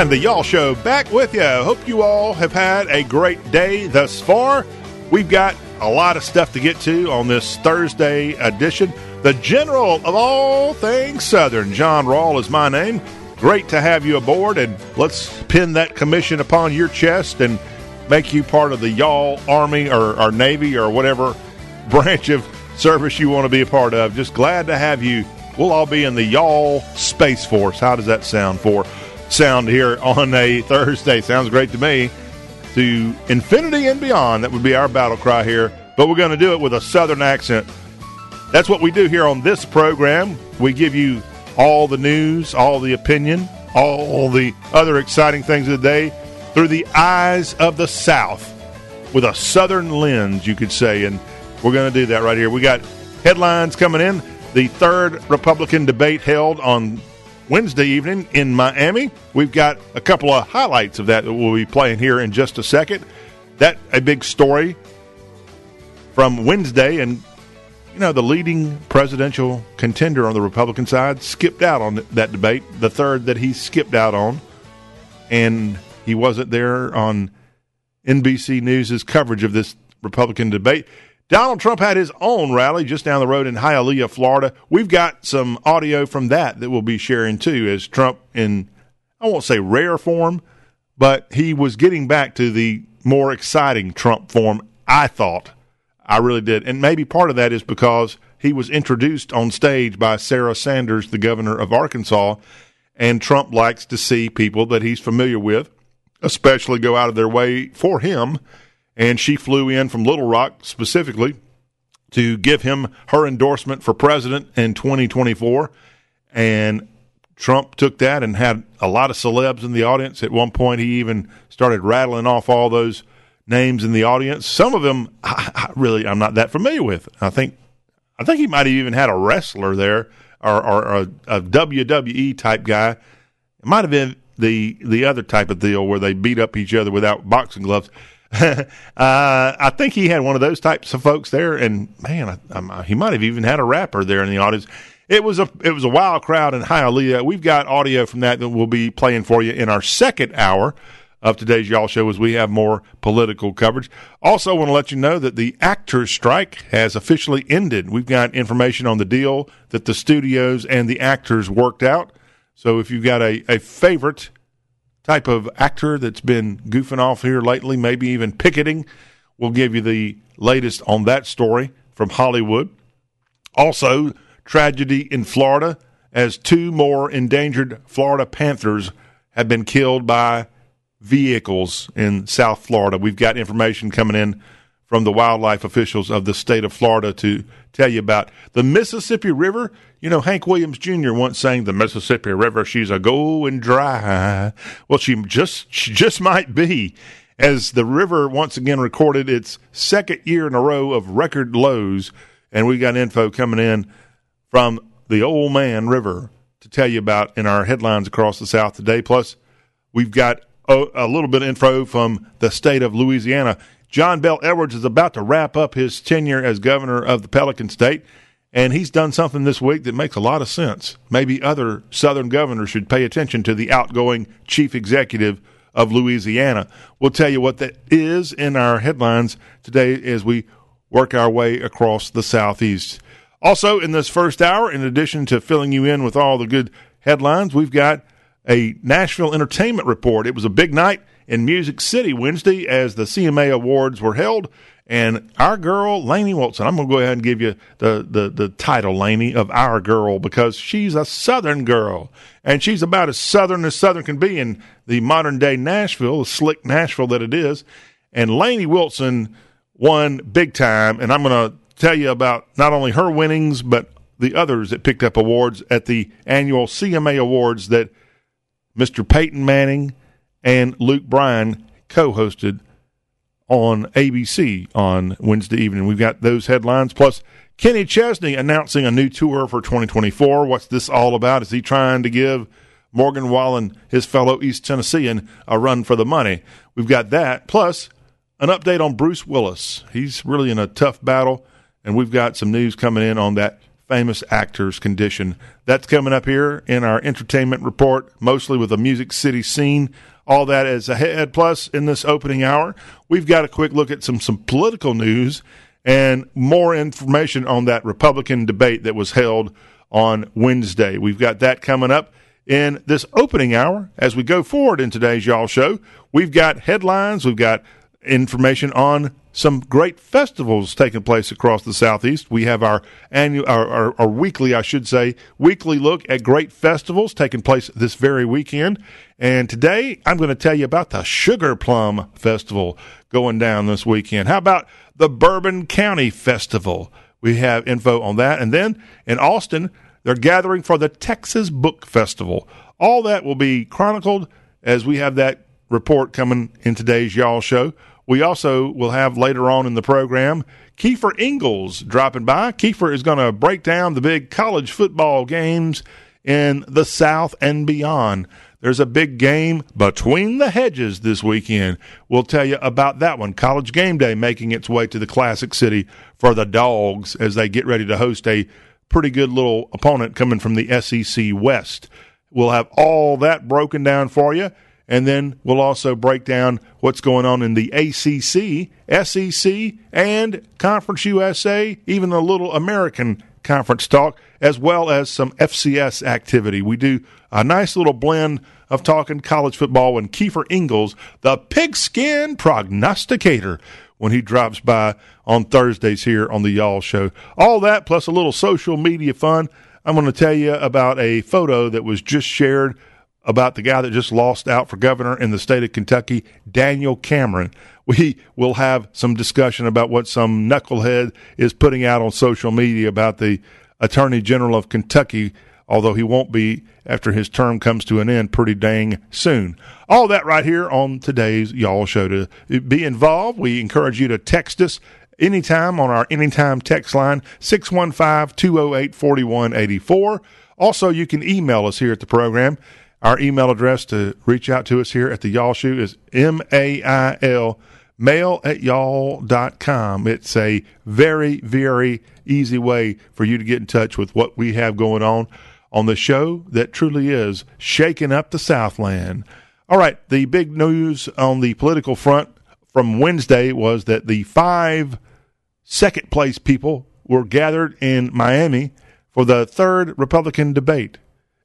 and the Y'all Show back with you. Hope you all have had a great day thus far. We've got a lot of stuff to get to on this Thursday edition. The General of all things Southern, John Rawl is my name. Great to have you aboard, and let's pin that commission upon your chest and make you part of the Y'all Army or, or Navy or whatever branch of service you want to be a part of. Just glad to have you. We'll all be in the Y'all Space Force. How does that sound for sound here on a Thursday? Sounds great to me. To infinity and beyond. That would be our battle cry here. But we're going to do it with a Southern accent. That's what we do here on this program. We give you all the news, all the opinion, all the other exciting things of the day through the eyes of the South with a Southern lens, you could say. And we're going to do that right here. We got headlines coming in. The third Republican debate held on Wednesday evening in Miami. We've got a couple of highlights of that that we'll be playing here in just a second. That a big story from Wednesday, and you know the leading presidential contender on the Republican side skipped out on that debate, the third that he skipped out on, and he wasn't there on NBC News' coverage of this Republican debate. Donald Trump had his own rally just down the road in Hialeah, Florida. We've got some audio from that that we'll be sharing too, as Trump, in I won't say rare form, but he was getting back to the more exciting Trump form. I thought, I really did, and maybe part of that is because he was introduced on stage by Sarah Sanders, the governor of Arkansas, and Trump likes to see people that he's familiar with, especially go out of their way for him and she flew in from Little Rock specifically to give him her endorsement for president in 2024. And Trump took that and had a lot of celebs in the audience. At one point, he even started rattling off all those names in the audience. Some of them, I, I really, I'm not that familiar with. I think, I think he might have even had a wrestler there or, or a, a WWE type guy. It might have been the the other type of deal where they beat up each other without boxing gloves. uh, I think he had one of those types of folks there, and man, I, I, he might have even had a rapper there in the audience. It was a it was a wild crowd in Hialeah. We've got audio from that that we'll be playing for you in our second hour of today's Y'all Show as we have more political coverage. Also, want to let you know that the actors' strike has officially ended. We've got information on the deal that the studios and the actors worked out. So if you've got a, a favorite type of actor that's been goofing off here lately, maybe even picketing. We'll give you the latest on that story from Hollywood. Also, tragedy in Florida as two more endangered Florida panthers have been killed by vehicles in South Florida. We've got information coming in from the wildlife officials of the state of Florida to tell you about the Mississippi River. You know, Hank Williams Jr. once sang the Mississippi River, she's a going dry. Well, she just she just might be, as the river once again recorded its second year in a row of record lows, and we got info coming in from the Old Man River to tell you about in our headlines across the South today. Plus, we've got a, a little bit of info from the state of Louisiana. John Bel Edwards is about to wrap up his tenure as governor of the Pelican State, and he's done something this week that makes a lot of sense. Maybe other Southern governors should pay attention to the outgoing chief executive of Louisiana. We'll tell you what that is in our headlines today as we work our way across the Southeast. Also, in this first hour, in addition to filling you in with all the good headlines, we've got a Nashville entertainment report. It was a big night in Music City Wednesday as the CMA Awards were held. And our girl, Lainey Wilson, I'm going to go ahead and give you the, the, the title, Lainey, of our girl because she's a Southern girl. And she's about as Southern as Southern can be in the modern day Nashville, the slick Nashville that it is. And Lainey Wilson won big time. And I'm going to tell you about not only her winnings, but the others that picked up awards at the annual CMA Awards that Mr. Peyton Manning and Luke Bryan co hosted on ABC on Wednesday evening. We've got those headlines. Plus, Kenny Chesney announcing a new tour for 2024. What's this all about? Is he trying to give Morgan Wallen, his fellow East Tennessean, a run for the money? We've got that. Plus, an update on Bruce Willis. He's really in a tough battle, and we've got some news coming in on that famous actor's condition. That's coming up here in our entertainment report, mostly with a Music City scene. All that is ahead. Plus, in this opening hour, we've got a quick look at some some political news and more information on that Republican debate that was held on Wednesday. We've got that coming up in this opening hour as we go forward in today's Y'all Show. We've got headlines, we've got information on some great festivals taking place across the southeast. We have our annual, our, our, our, weekly, I should say, weekly look at great festivals taking place this very weekend. And today, I'm going to tell you about the Sugar Plum Festival going down this weekend. How about the Bourbon County Festival? We have info on that. And then in Austin, they're gathering for the Texas Book Festival. All that will be chronicled as we have that report coming in today's Y'all Show. We also will have later on in the program Keifer Engles dropping by. Keifer is going to break down the big college football games in the South and beyond. There's a big game between the hedges this weekend. We'll tell you about that one. College game day making its way to the Classic City for the Dogs as they get ready to host a pretty good little opponent coming from the SEC West. We'll have all that broken down for you. And then we'll also break down what's going on in the ACC, SEC, and Conference USA, even a little American conference talk, as well as some FCS activity. We do a nice little blend of talking college football when Keifer Engles, the pigskin prognosticator, when he drops by on Thursdays here on the Y'all Show. All that plus a little social media fun. I'm going to tell you about a photo that was just shared about the guy that just lost out for governor in the state of Kentucky, Daniel Cameron. We will have some discussion about what some knucklehead is putting out on social media about the Attorney General of Kentucky, although he won't be after his term comes to an end pretty dang soon. All that right here on today's Y'all Show. To be involved, we encourage you to text us anytime on our anytime text line 615 208 4184. Also, you can email us here at the program our email address to reach out to us here at the Y'all Show is M A I L mail at y'all.com. It's a very, very easy way for you to get in touch with what we have going on on the show that truly is shaking up the Southland. All right, the big news on the political front from Wednesday was that the five second place people were gathered in Miami for the third Republican debate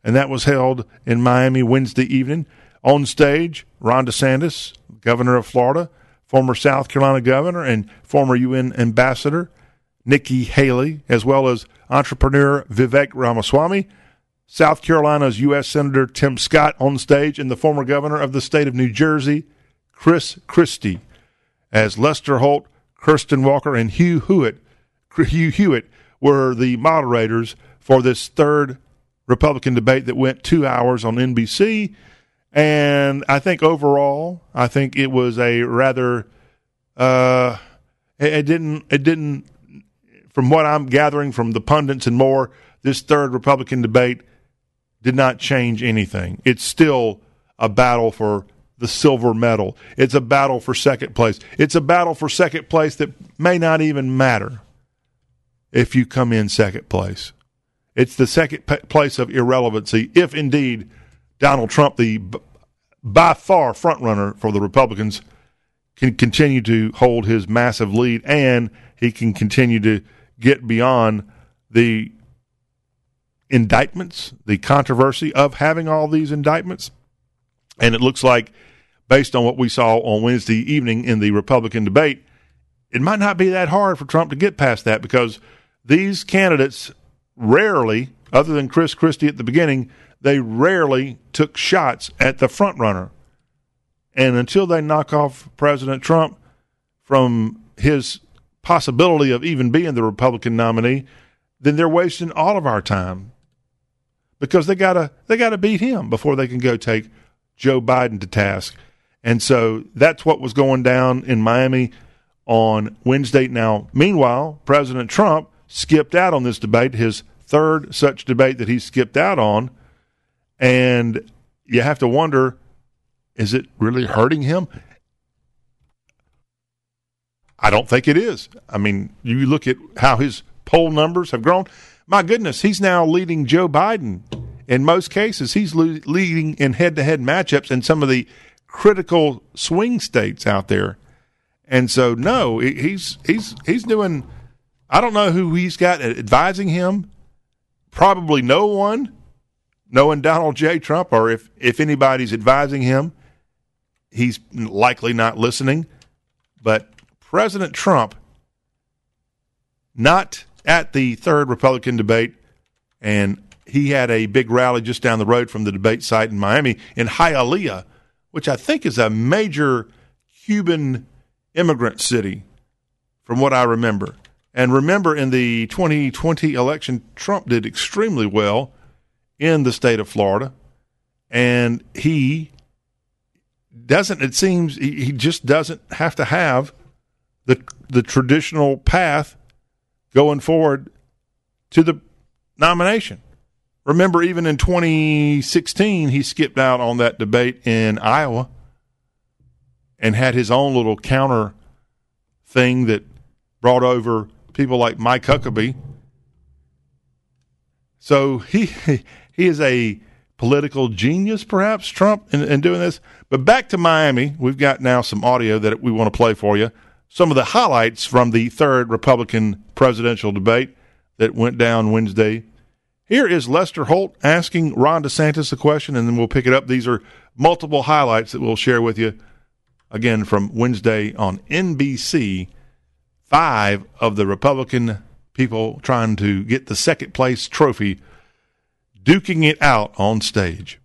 and that was held in Miami Wednesday evening. On stage, Ron DeSantis, governor of Florida, former South Carolina governor, and former UN ambassador Nikki Haley, as well as entrepreneur Vivek Ramaswamy, South Carolina's U.S. Senator Tim Scott on stage, and the former governor of the state of New Jersey, Chris Christie, as Lester Holt, Kristen Welker, and Hugh Hewitt, Hugh Hewitt were the moderators for this third Republican debate that went two hours on NBC. And I think overall, I think it was a rather, uh, it, didn't, it didn't, from what I'm gathering from the pundits and more, this third Republican debate did not change anything. It's still a battle for the silver medal. It's a battle for second place. It's a battle for second place that may not even matter if you come in second place. It's the second p- place of irrelevancy, if indeed Donald Trump, the b- by far frontrunner for the Republicans, can continue to hold his massive lead and he can continue to get beyond the indictments, the controversy of having all these indictments. And it looks like, based on what we saw on Wednesday evening in the Republican debate, it might not be that hard for Trump to get past that because these candidates rarely, other than Chris Christie at the beginning, they rarely took shots at the front runner. And until they knock off President Trump from his possibility of even being the Republican nominee, then they're wasting all of our time because they gotta they gotta beat him before they can go take Joe Biden to task. And so that's what was going down in Miami on Wednesday. Now, meanwhile, President Trump skipped out on this debate, his third such debate that he skipped out on. And you have to wonder is it really hurting him? I don't think it is. I mean, you look at how his poll numbers have grown. My goodness, he's now leading Joe Biden. In most cases, he's leading in head to head matchups in some of the critical swing states out there. And so, no, he's he's he's doing. I don't know who he's got advising him. Probably no one, knowing Donald J. Trump, or if if anybody's advising him, he's likely not listening. But President Trump, not at the third Republican debate, and he had a big rally just down the road from the debate site in Miami in Hialeah, which I think is a major Cuban immigrant city, from what I remember. And remember, in the 2020 election, Trump did extremely well in the state of Florida. And he doesn't, it seems, he just doesn't have to have the, the traditional path going forward to the nomination. Remember, even in 2016, he skipped out on that debate in Iowa and had his own little counter thing that brought over people like Mike Huckabee. So he he is a political genius, perhaps Trump, in, in doing this. But back to Miami, we've got now some audio that we want to play for you. Some of the highlights from the third Republican presidential debate that went down Wednesday. Here is Lester Holt asking Ron DeSantis a question, and then we'll pick it up. These are multiple highlights that we'll share with you again from Wednesday on NBC. Five of the Republican people trying to get the second place trophy, duking it out on stage.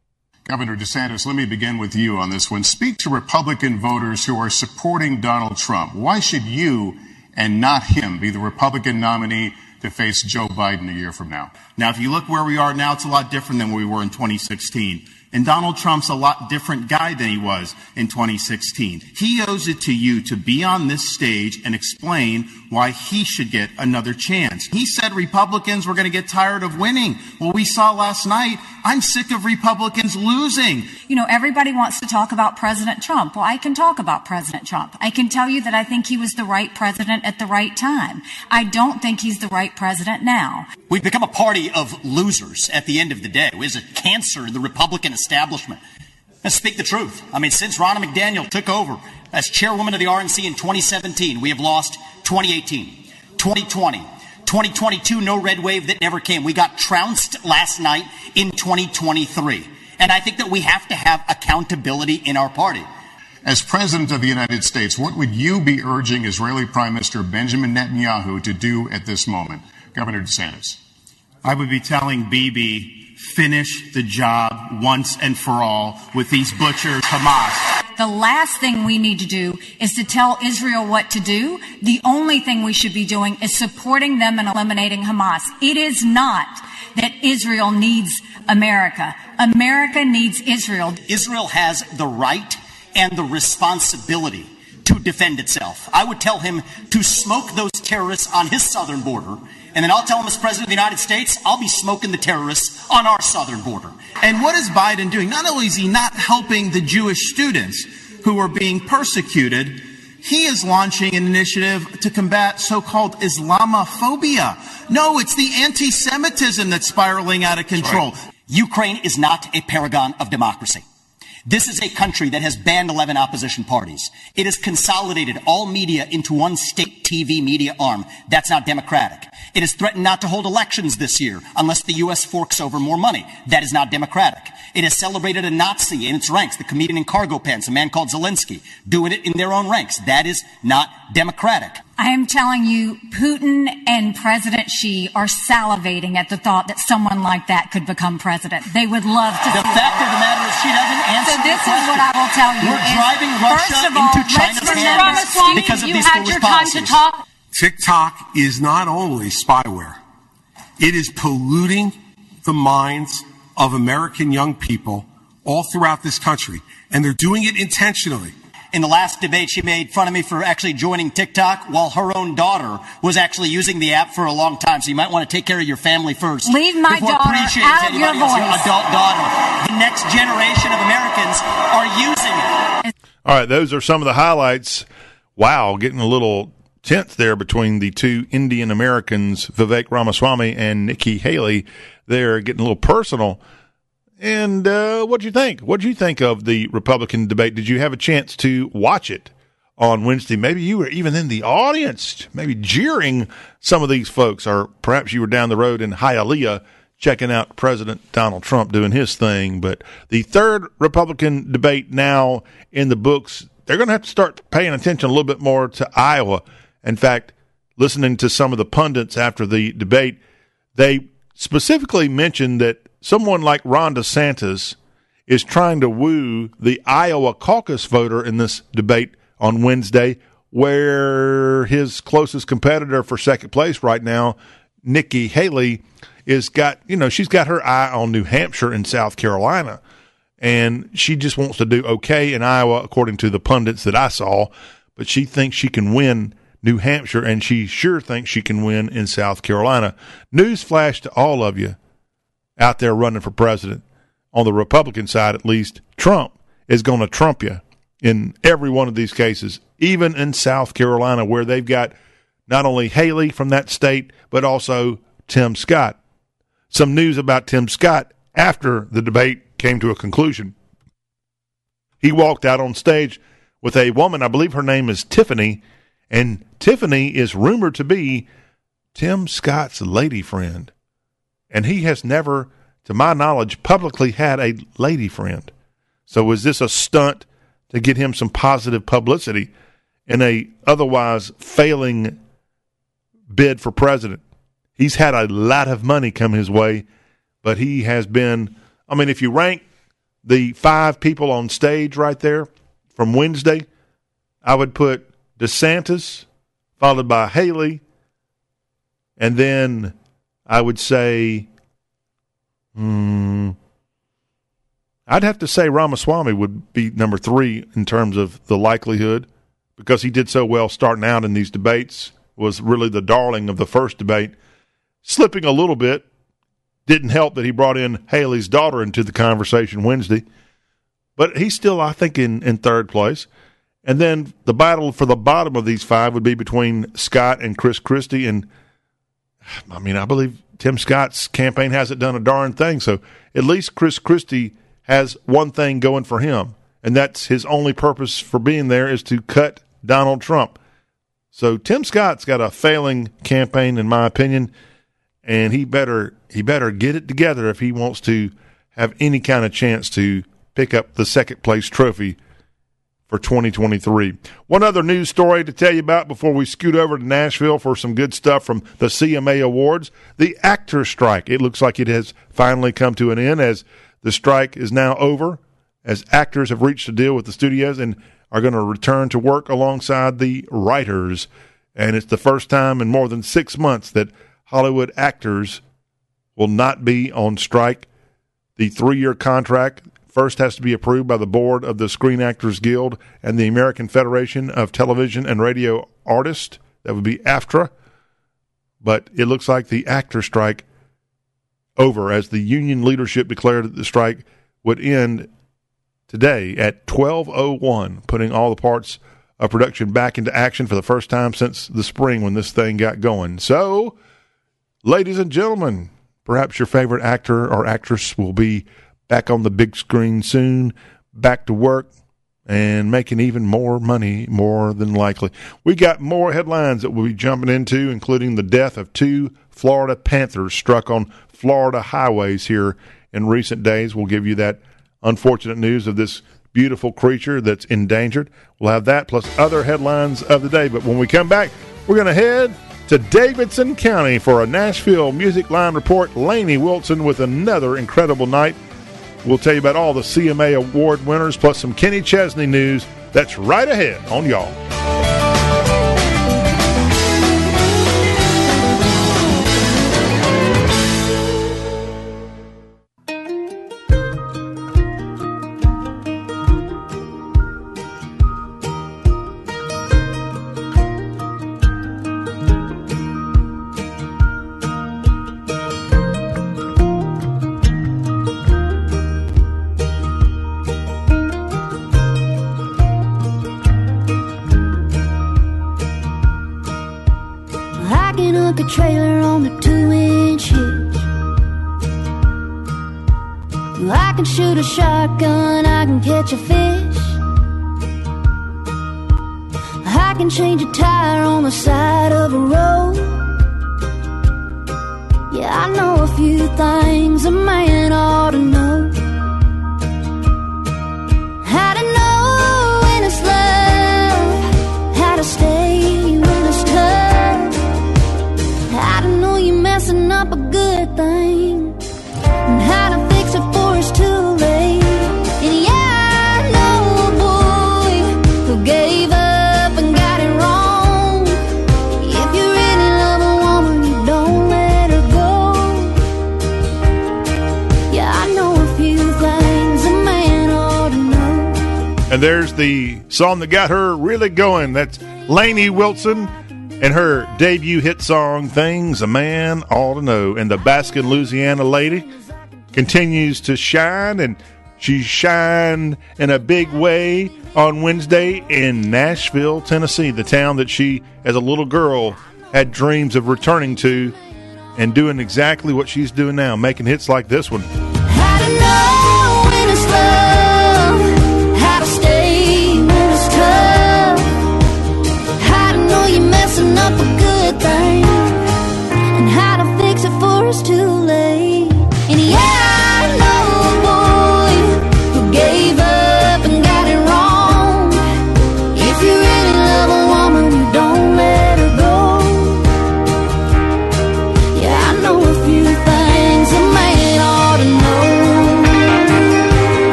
Governor DeSantis, let me begin with you on this one. Speak to Republican voters who are supporting Donald Trump. Why should you and not him be the Republican nominee to face Joe Biden a year from now? Now, if you look where we are now, it's a lot different than where we were in 2016. And Donald Trump's a lot different guy than he was in 2016. He owes it to you to be on this stage and explain why he should get another chance. He said Republicans were going to get tired of winning. Well, we saw last night, I'm sick of Republicans losing. You know, everybody wants to talk about President Trump. Well, I can talk about President Trump. I can tell you that I think he was the right president at the right time. I don't think he's the right president now. We've become a party of losers at the end of the day. It is a cancer in the Republican establishment. Let's speak the truth. I mean, since Ronna McDaniel took over as chairwoman of the RNC in 2017, we have lost 2018, 2020, 2022, no red wave that never came. We got trounced last night in 2023. And I think that we have to have accountability in our party. As President of the United States, what would you be urging Israeli Prime Minister Benjamin Netanyahu to do at this moment? Governor DeSantis. I would be telling Bibi finish the job once and for all with these butchers, Hamas. The last thing we need to do is to tell Israel what to do. The only thing we should be doing is supporting them and eliminating Hamas. It is not that Israel needs America. America needs Israel. Israel has the right and the responsibility to defend itself. I would tell him to smoke those terrorists on his southern border and then I'll tell him as President of the United States, I'll be smoking the terrorists on our southern border. And what is Biden doing? Not only is he not helping the Jewish students who are being persecuted, he is launching an initiative to combat so-called Islamophobia. No, it's the anti-Semitism that's spiraling out of control. Right. Ukraine is not a paragon of democracy. This is a country that has banned 11 opposition parties. It has consolidated all media into one state TV media arm. That's not democratic. It has threatened not to hold elections this year unless the U.S. forks over more money. That is not democratic. It has celebrated a Nazi in its ranks, the comedian in cargo pants, a man called Zelensky, doing it in their own ranks. That is not democratic. I am telling you, Putin and President Xi are salivating at the thought that someone like that could become president. They would love to. The fact of the matter is, she doesn't answer. So this is what I will tell you. We're driving Russia all, into China's hands because of you these had foolish your time to talk. TikTok is not only spyware; it is polluting the minds of American young people all throughout this country, and they're doing it intentionally. In the last debate, she made fun of me for actually joining TikTok while her own daughter was actually using the app for a long time. So you might want to take care of your family first. Leave my daughter appreciating out of your anybody else, voice. adult daughter. The next generation of Americans are using it. All right, those are some of the highlights. Wow, getting a little tense there between the two Indian Americans, Vivek Ramaswamy and Nikki Haley. They're getting a little personal. And uh, what do you think? What do you think of the Republican debate? Did you have a chance to watch it on Wednesday? Maybe you were even in the audience, maybe jeering some of these folks, or perhaps you were down the road in Hialeah checking out President Donald Trump doing his thing. But the third Republican debate now in the books, they're going to have to start paying attention a little bit more to Iowa. In fact, listening to some of the pundits after the debate, they specifically mentioned that someone like Ron DeSantis is trying to woo the Iowa caucus voter in this debate on Wednesday, where his closest competitor for second place right now, Nikki Haley, is got you know she's got her eye on New Hampshire and South Carolina, and she just wants to do okay in Iowa, according to the pundits that I saw. But she thinks she can win New Hampshire, and she sure thinks she can win in South Carolina. News flash to all of you out there running for president, on the Republican side at least, Trump is going to trump you in every one of these cases, even in South Carolina, where they've got not only Haley from that state, but also Tim Scott. Some news about Tim Scott after the debate came to a conclusion. He walked out on stage with a woman, I believe her name is Tiffany, and Tiffany is rumored to be Tim Scott's lady friend. And he has never, to my knowledge, publicly had a lady friend. So is this a stunt to get him some positive publicity in a otherwise failing bid for president? He's had a lot of money come his way, but he has been I mean, if you rank the five people on stage right there from Wednesday, I would put DeSantis, followed by Haley, and then I would say, hmm, I'd have to say Ramaswamy would be number three in terms of the likelihood because he did so well starting out in these debates, was really the darling of the first debate. Slipping a little bit, didn't help that he brought in Haley's daughter into the conversation Wednesday. But he's still, I think, in, in third place. And then the battle for the bottom of these five would be between Scott and Chris Christie. And I mean, I believe Tim Scott's campaign hasn't done a darn thing. So at least Chris Christie has one thing going for him, and that's his only purpose for being there is to cut Donald Trump. So Tim Scott's got a failing campaign, in my opinion, and he better he better get it together if he wants to have any kind of chance to pick up the second place trophy for 2023. One other news story to tell you about before we scoot over to Nashville for some good stuff from the CMA Awards. The actor strike. It looks like it has finally come to an end as the strike is now over, as actors have reached a deal with the studios and are going to return to work alongside the writers. And it's the first time in more than six months that Hollywood actors will not be on strike. The three year contract first has to be approved by the board of the Screen Actors Guild and the American Federation of Television and Radio Artists. That would be AFTRA. But it looks like the actor strike over as the union leadership declared that the strike would end today at 12:01, putting all the parts of production back into action for the first time since the spring when this thing got going. So, ladies and gentlemen, perhaps your favorite actor or actress will be back on the big screen soon, back to work, and making even more money, more than likely. We got more headlines that we'll be jumping into, including the death of two Florida Panthers struck on Florida highways here in recent days. We'll give you that unfortunate news of this beautiful creature that's endangered. We'll have that plus other headlines of the day. But when we come back, we're going to head to Davidson County for a Nashville Music Line report. Lainey Wilson with another incredible night We'll tell you about all the CMA award winners plus some Kenny Chesney news. That's right ahead on y'all. Song that got her really going. That's Lainey Wilson and her debut hit song, Things a Man Ought to Know. And the Baskin, Louisiana lady continues to shine, and she shined in a big way on Wednesday in Nashville, Tennessee, the town that she, as a little girl, had dreams of returning to and doing exactly what she's doing now, making hits like this one.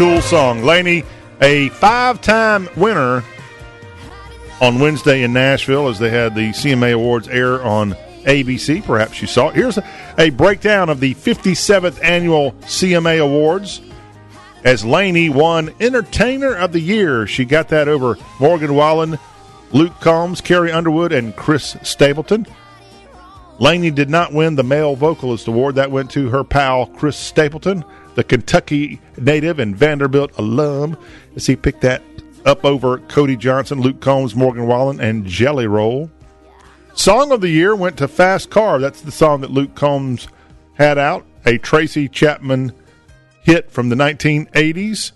Cool song. Lainey, a five time winner on Wednesday in Nashville as they had the CMA Awards air on ABC. Perhaps you saw it. Here's a, a breakdown of the 57th annual CMA Awards as Lainey won Entertainer of the Year. She got that over Morgan Wallen, Luke Combs, Carrie Underwood, and Chris Stapleton. Lainey did not win the Male Vocalist Award. That went to her pal Chris Stapleton, the Kentucky native and Vanderbilt alum, as he picked that up over Cody Johnson, Luke Combs, Morgan Wallen, and Jelly Roll. Song of the Year went to Fast Car. That's the song that Luke Combs had out, a Tracy Chapman hit from the 1980s.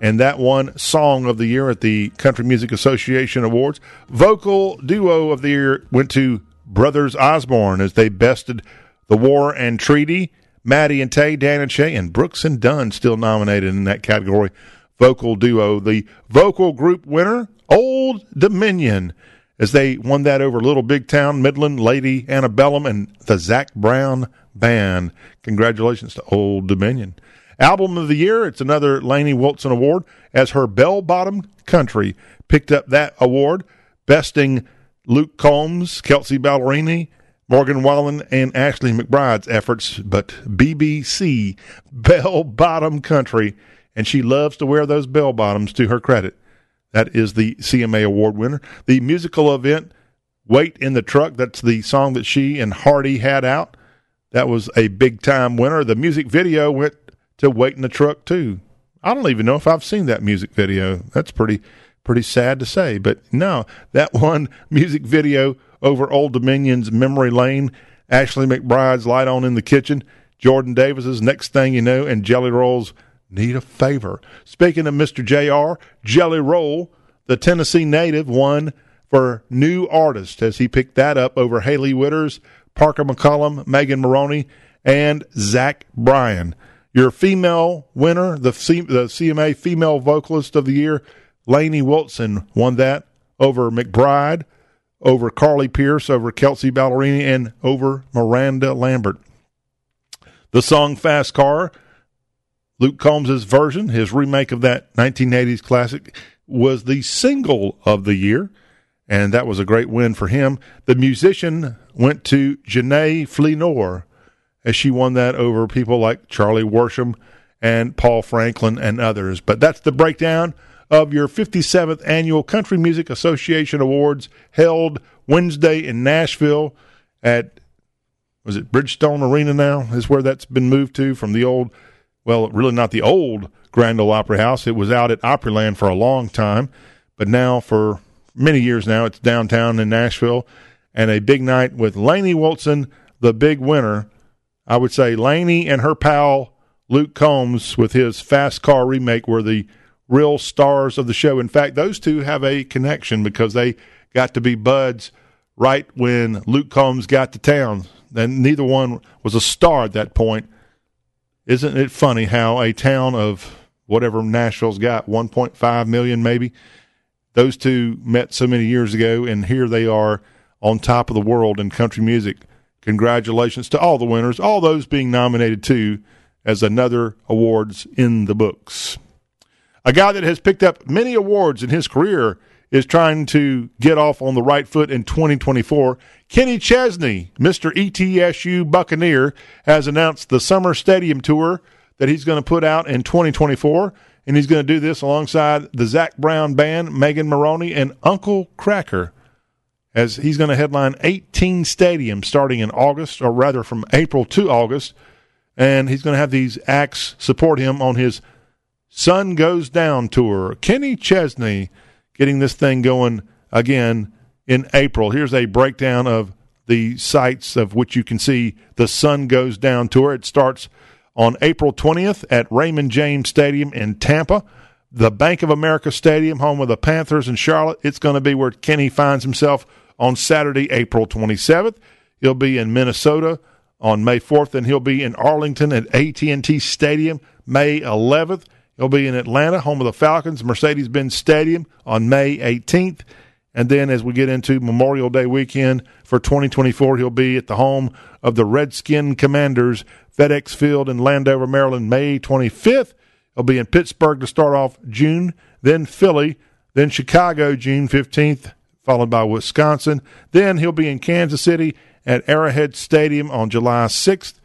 And that won Song of the Year at the Country Music Association Awards. Vocal Duo of the Year went to Brothers Osborne as they bested The War and Treaty. Maddie and Tay, Dan and Shay, and Brooks and Dunn still nominated in that category. Vocal Duo. The vocal group winner, Old Dominion, as they won that over Little Big Town, Midland, Lady Antebellum, and the Zac Brown Band. Congratulations to Old Dominion. Album of the Year, it's another Lainey Wilson Award, as her Bell Bottom Country picked up that award, besting Luke Combs, Kelsey Ballerini, Morgan Wallen, and Ashley McBryde's efforts. But BBC Bell Bottom Country, and she loves to wear those bell bottoms to her credit. That is the CMA Award winner. The musical event, Wait in the Truck, that's the song that she and Hardy had out. That was a big time winner. The music video went to Wait in the Truck too. I don't even know if I've seen that music video. That's pretty pretty sad to say, but no, that one music video over Old Dominion's Memory Lane, Ashley McBryde's Light On in the Kitchen, Jordan Davis's Next Thing You Know, and Jelly Roll's Need a Favor. Speaking of Mr. JR, Jelly Roll, the Tennessee native, won for New Artist as he picked that up over Hailey Whitters, Parker McCollum, Megan Moroney, and Zach Bryan. Your female winner, the, C- the CMA Female Vocalist of the Year, Lainey Wilson, won that over McBryde, over Carly Pearce, over Kelsey Ballerini, and over Miranda Lambert. The song Fast Car, Luke Combs' version, his remake of that 1980s classic, was the single of the year, and that was a great win for him. The musician went to Jenee Fleenor as she won that over people like Charlie Worsham and Paul Franklin and others. But that's the breakdown of your 57th Annual Country Music Association Awards held Wednesday in Nashville at, was it Bridgestone Arena now? Is where that's been moved to from the old well, really not the old Grand Ole Opry House. It was out at Opryland for a long time, but now for many years now, it's downtown in Nashville, and a big night with Lainey Wilson, the big winner. I would say Lainey and her pal Luke Combs with his Fast Car remake were the real stars of the show. In fact, those two have a connection because they got to be buds right when Luke Combs got to town. And neither one was a star at that point. Isn't it funny how a town of whatever Nashville's got, 1.5 million maybe, those two met so many years ago, and here they are on top of the world in country music. Congratulations to all the winners, all those being nominated too, as another awards in the books. A guy that has picked up many awards in his career is trying to get off on the right foot in 2024. Kenny Chesney, Mr. ETSU Buccaneer, has announced the summer stadium tour that he's going to put out in 2024. And he's going to do this alongside the Zac Brown Band, Megan Moroney, and Uncle Kracker, as he's going to headline 18 stadiums starting in August, or rather from April to August. And he's going to have these acts support him on his Sun Goes Down tour. Kenny Chesney getting this thing going again in April. Here's a breakdown of the sites of which you can see the Sun Goes Down tour. It starts on April 20th at Raymond James Stadium in Tampa. The Bank of America Stadium, home of the Panthers in Charlotte. It's going to be where Kenny finds himself on Saturday, April 27th. He'll be in Minnesota on May 4th, and he'll be in Arlington at AT&T Stadium May 11th. He'll be in Atlanta, home of the Falcons, Mercedes Benz Stadium on May 18th. And then as we get into Memorial Day weekend for 2024, he'll be at the home of the Redskin Commanders, FedEx Field in Landover, Maryland, May 25th. He'll be in Pittsburgh to start off June, then Philly, then Chicago, June 15th, followed by Wisconsin. Then he'll be in Kansas City at Arrowhead Stadium on July 6th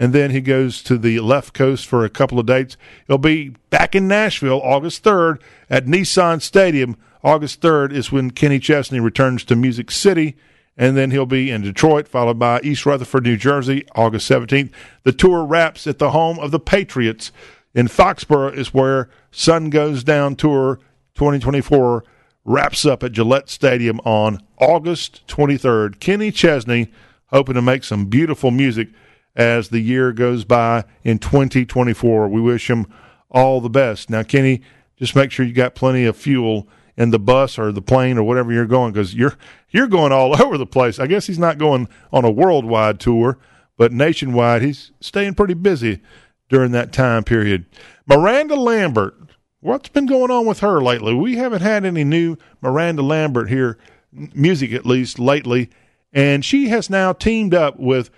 and then he goes to the left coast for a couple of dates. He'll be back in Nashville August 3rd at Nissan Stadium. August 3rd is when Kenny Chesney returns to Music City, and then he'll be in Detroit, followed by East Rutherford, New Jersey, August 17th. The tour wraps at the home of the Patriots. In Foxborough is where Sun Goes Down Tour 2024 wraps up at Gillette Stadium on August 23rd. Kenny Chesney hoping to make some beautiful music as the year goes by in 2024. We wish him all the best. Now, Kenny, just make sure you got plenty of fuel in the bus or the plane or whatever you're going because you're you're going all over the place. I guess he's not going on a worldwide tour, but nationwide he's staying pretty busy during that time period. Miranda Lambert, what's been going on with her lately? We haven't had any new Miranda Lambert here, music at least lately, and she has now teamed up with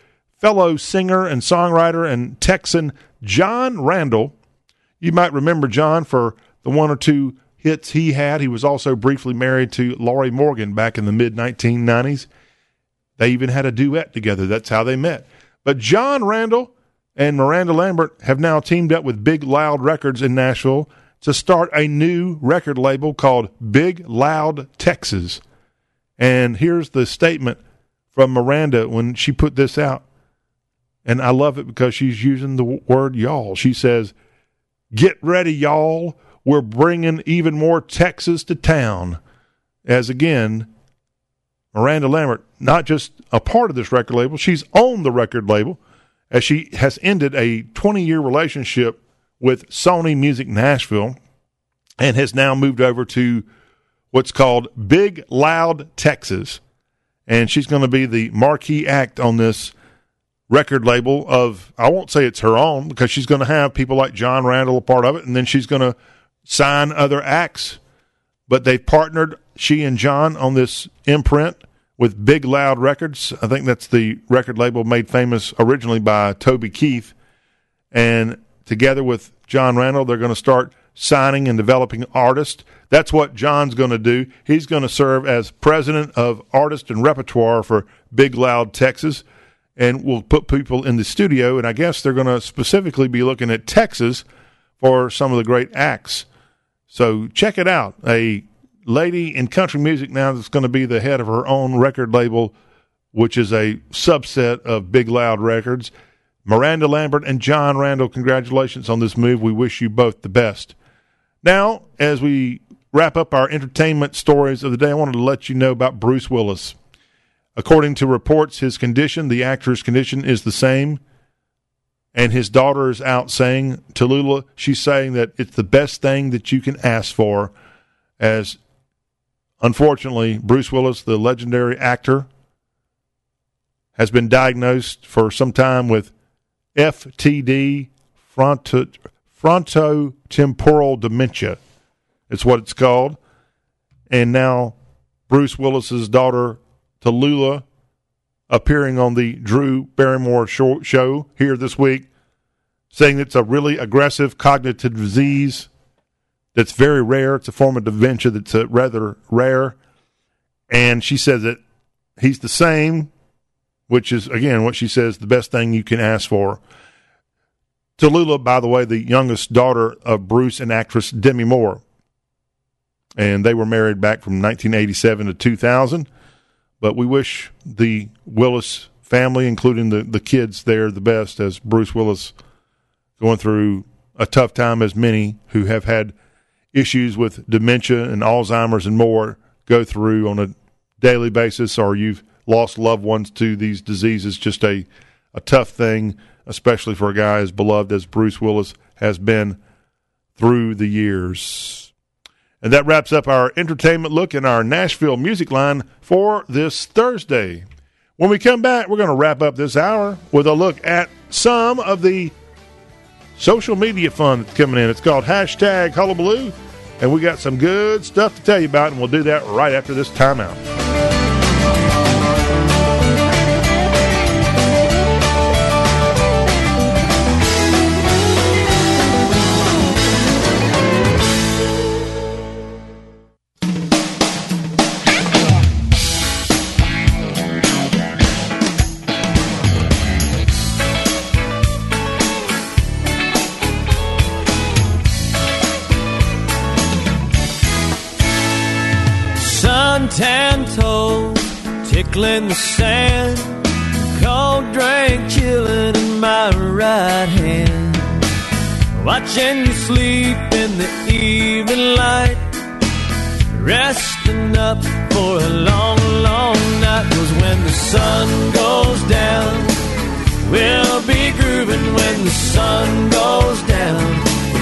fellow singer and songwriter and Texan Jon Randall. You might remember Jon for the one or two hits he had. He was also briefly married to Lorrie Morgan back in the mid 1990s. They even had a duet together. That's how they met. But Jon Randall and Miranda Lambert have now teamed up with Big Loud Records in Nashville to start a new record label called Big Loud Texas. And here's the statement from Miranda when she put this out. And I love it because she's using the word y'all. She says, Get ready, y'all. We're bringing even more Texas to town. As again, Miranda Lambert, not just a part of this record label, she's on the record label as she has ended a 20 year relationship with Sony Music Nashville and has now moved over to what's called Big Loud Texas. And she's going to be the marquee act on this record label of I won't say it's her own because she's going to have people like Jon Randall a part of it, and then she's going to sign other acts. But they've partnered she and Jon on this imprint with Big Loud Records. I think that's the record label made famous originally by Toby Keith, and together with Jon Randall, they're going to start signing and developing artists. That's what Jon's going to do. He's going to serve as president of artist and repertoire for Big Loud Texas and we'll put people in the studio. And I guess they're going to specifically be looking at Texas for some of the great acts. So check it out. A lady in country music now that's going to be the head of her own record label, which is a subset of Big Loud Records. Miranda Lambert and Jon Randall, congratulations on this move. We wish you both the best. Now, as we wrap up our entertainment stories of the day, I wanted to let you know about Bruce Willis. According to reports, his condition, the actor's condition, is the same. And his daughter is out saying, Tallulah, she's saying that it's the best thing that you can ask for. As unfortunately, Bruce Willis, the legendary actor, has been diagnosed for some time with FTD, fronto, frontotemporal dementia. It's what it's called. And now Bruce Willis's daughter, Tallulah, appearing on the Drew Barrymore show, here this week, saying it's a really aggressive cognitive disease that's very rare. It's a form of dementia that's uh, rather rare. And she says that he's the same, which is, again, what she says the best thing you can ask for. Tallulah, by the way, the youngest daughter of Bruce and actress Demi Moore. And they were married back from 1987 to 2000. But we wish the Willis family, including the, the kids there, the best as Bruce Willis going through a tough time, as many who have had issues with dementia and Alzheimer's and more go through on a daily basis, or you've lost loved ones to these diseases. Just a, a tough thing, especially for a guy as beloved as Bruce Willis has been through the years. And that wraps up our entertainment look in our Nashville music line for this Thursday. When we come back, we're going to wrap up this hour with a look at some of the social media fun that's coming in. It's called hashtag Hullabaloo, and we got some good stuff to tell you about, and we'll do that right after this timeout. Tickling the sand, cold drink chilling in my right hand. Watching you sleep in the evening light, resting up for a long, long night. Cause when the sun goes down, we'll be grooving when the sun goes down.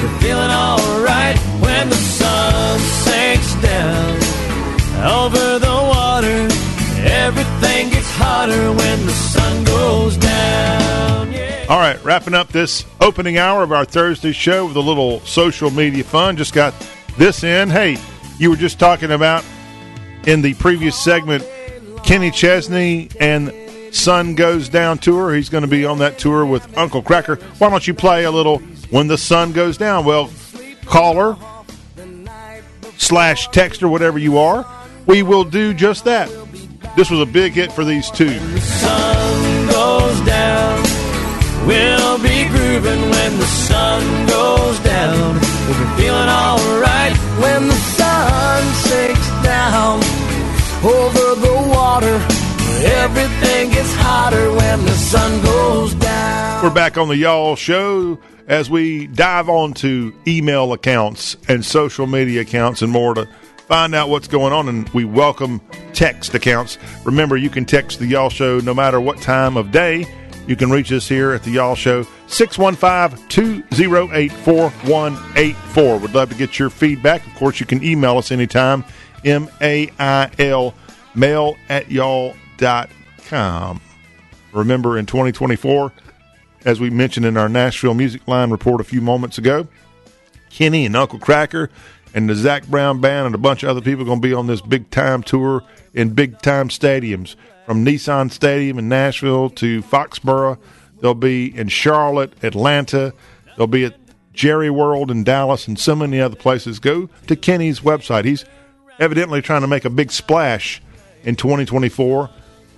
We're feeling alright when the sun sinks down over the water. Everything gets hotter when the sun goes down. Yeah. All right, wrapping up this opening hour of our Thursday show with a little social media fun. Just got this in. Hey, you were just talking about in the previous segment Kenny Chesney and Sun Goes Down tour. He's going to be on that tour with Uncle Kracker. Why don't you play a little When the Sun Goes Down? Well, caller slash texter, whatever you are, we will do just that. This was a big hit for these two. the sun goes down. We'll be grooving when the sun goes down. We'll be feeling alright when the sun sinks down over the water. Everything gets hotter when the sun goes down. We're back on the Y'all Show as we dive onto email accounts and social media accounts and more to find out what's going on. And we welcome text accounts. Remember, you can text the Y'all Show no matter what time of day. You can reach us here at the Y'all Show, 615 208 4184. Would love to get your feedback. Of course, you can email us anytime, M A I L, mail at y'all.com. Remember, in 2024, as we mentioned in our Nashville Music Line report a few moments ago, Kenny and Uncle Kracker and the Zac Brown Band and a bunch of other people are going to be on this big time tour in big time stadiums from Nissan Stadium in Nashville to Foxborough. They'll be in Charlotte, Atlanta. They'll be at Jerry World in Dallas and so many other places. Go to Kenny's website. He's evidently trying to make a big splash in 2024,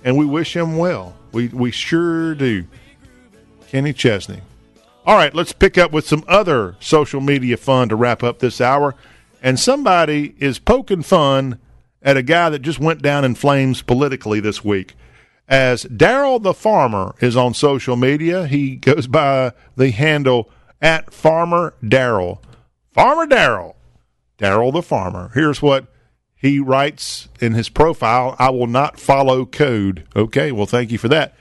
and we wish him well. We, we sure do. Kenny Chesney. All right, let's pick up with some other social media fun to wrap up this hour. And somebody is poking fun at a guy that just went down in flames politically this week. as Daryl the Farmer is on social media. He goes by the handle at Farmer Daryl. Farmer Daryl. Daryl the Farmer. Here's what he writes in his profile I will not follow code. Okay, well, thank you for that.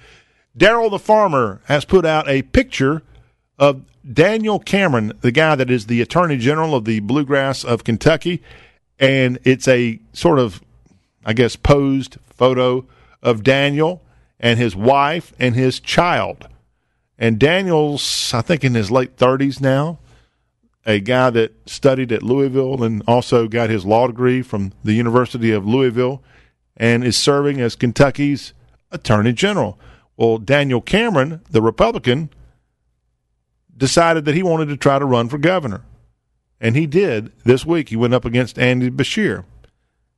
Daryl the Farmer has put out a picture of Daniel Cameron, the guy that is the Attorney General of the Bluegrass of Kentucky. And it's a sort of, I guess, posed photo of Daniel and his wife and his child. And Daniel's, I think, in his late 30s now, a guy that studied at Louisville and also got his law degree from the University of Louisville and is serving as Kentucky's Attorney General. Well, Daniel Cameron, the Republican, decided that he wanted to try to run for governor. And he did this week. He went up against Andy Beshear.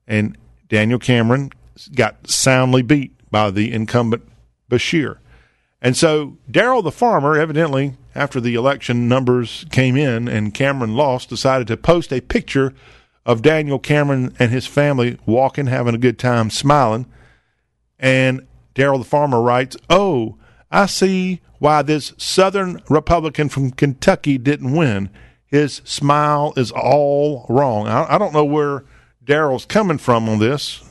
And Daniel Cameron got soundly beat by the incumbent Beshear. And so Daryl the farmer, evidently, after the election numbers came in and Cameron lost, decided to post a picture of Daniel Cameron and his family walking, having a good time, smiling. And Daryl the farmer writes, Oh, I see why this Southern Republican from Kentucky didn't win. His smile is all wrong. I, I don't know where Daryl's coming from on this.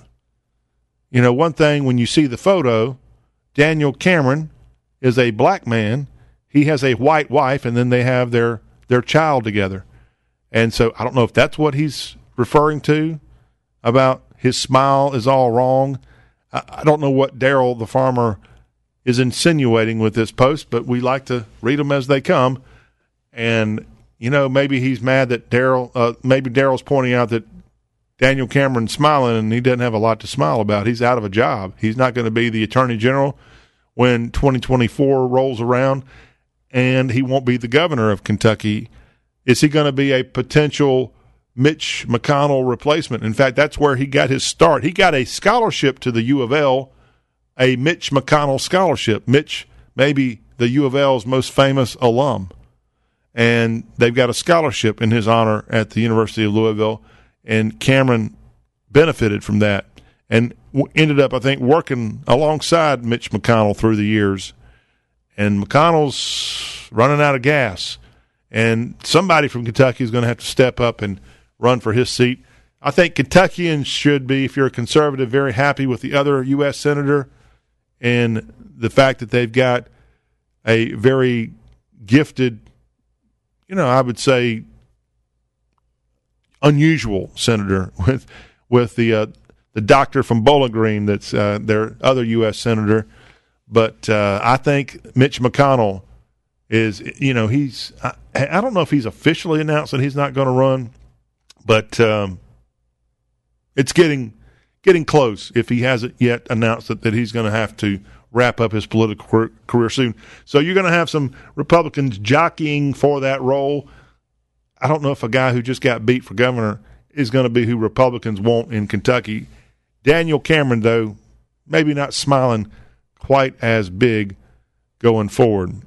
You know, one thing when you see the photo, Daniel Cameron is a black man. He has a white wife, and then they have their their child together. And so I don't know if that's what he's referring to about his smile is all wrong. I, I don't know what Daryl the farmer is insinuating with this post, but we like to read them as they come. And you know, maybe he's mad that Daryl, uh, maybe Daryl's pointing out that Daniel Cameron's smiling and he doesn't have a lot to smile about. He's out of a job. He's not going to be the attorney general when 2024 rolls around, and he won't be the governor of Kentucky. Is he going to be a potential Mitch McConnell replacement? In fact, that's where he got his start. He got a scholarship to the U of L, a Mitch McConnell scholarship. Mitch, maybe the U of L's most famous alum. And they've got a scholarship in his honor at the University of Louisville and Cameron benefited from that and w- ended up, I think, working alongside Mitch McConnell through the years. And McConnell's running out of gas, and somebody from Kentucky is going to have to step up and run for his seat. I think Kentuckians should be, if you're a conservative, very happy with the other U.S. senator and the fact that they've got a very gifted, you know, I would say unusual senator with with the uh, the doctor from Bowling Green that's uh, their other U.S. senator. But uh, I think Mitch McConnell is, you know, he's, I, I, don't know if he's officially announced that he's not going to run, but um, it's getting getting close if he hasn't yet announced that, that he's going to have to wrap up his political career soon. So you're going to have some Republicans jockeying for that role. I don't know if a guy who just got beat for governor is going to be who Republicans want in Kentucky. Daniel Cameron, though, maybe not smiling quite as big going forward.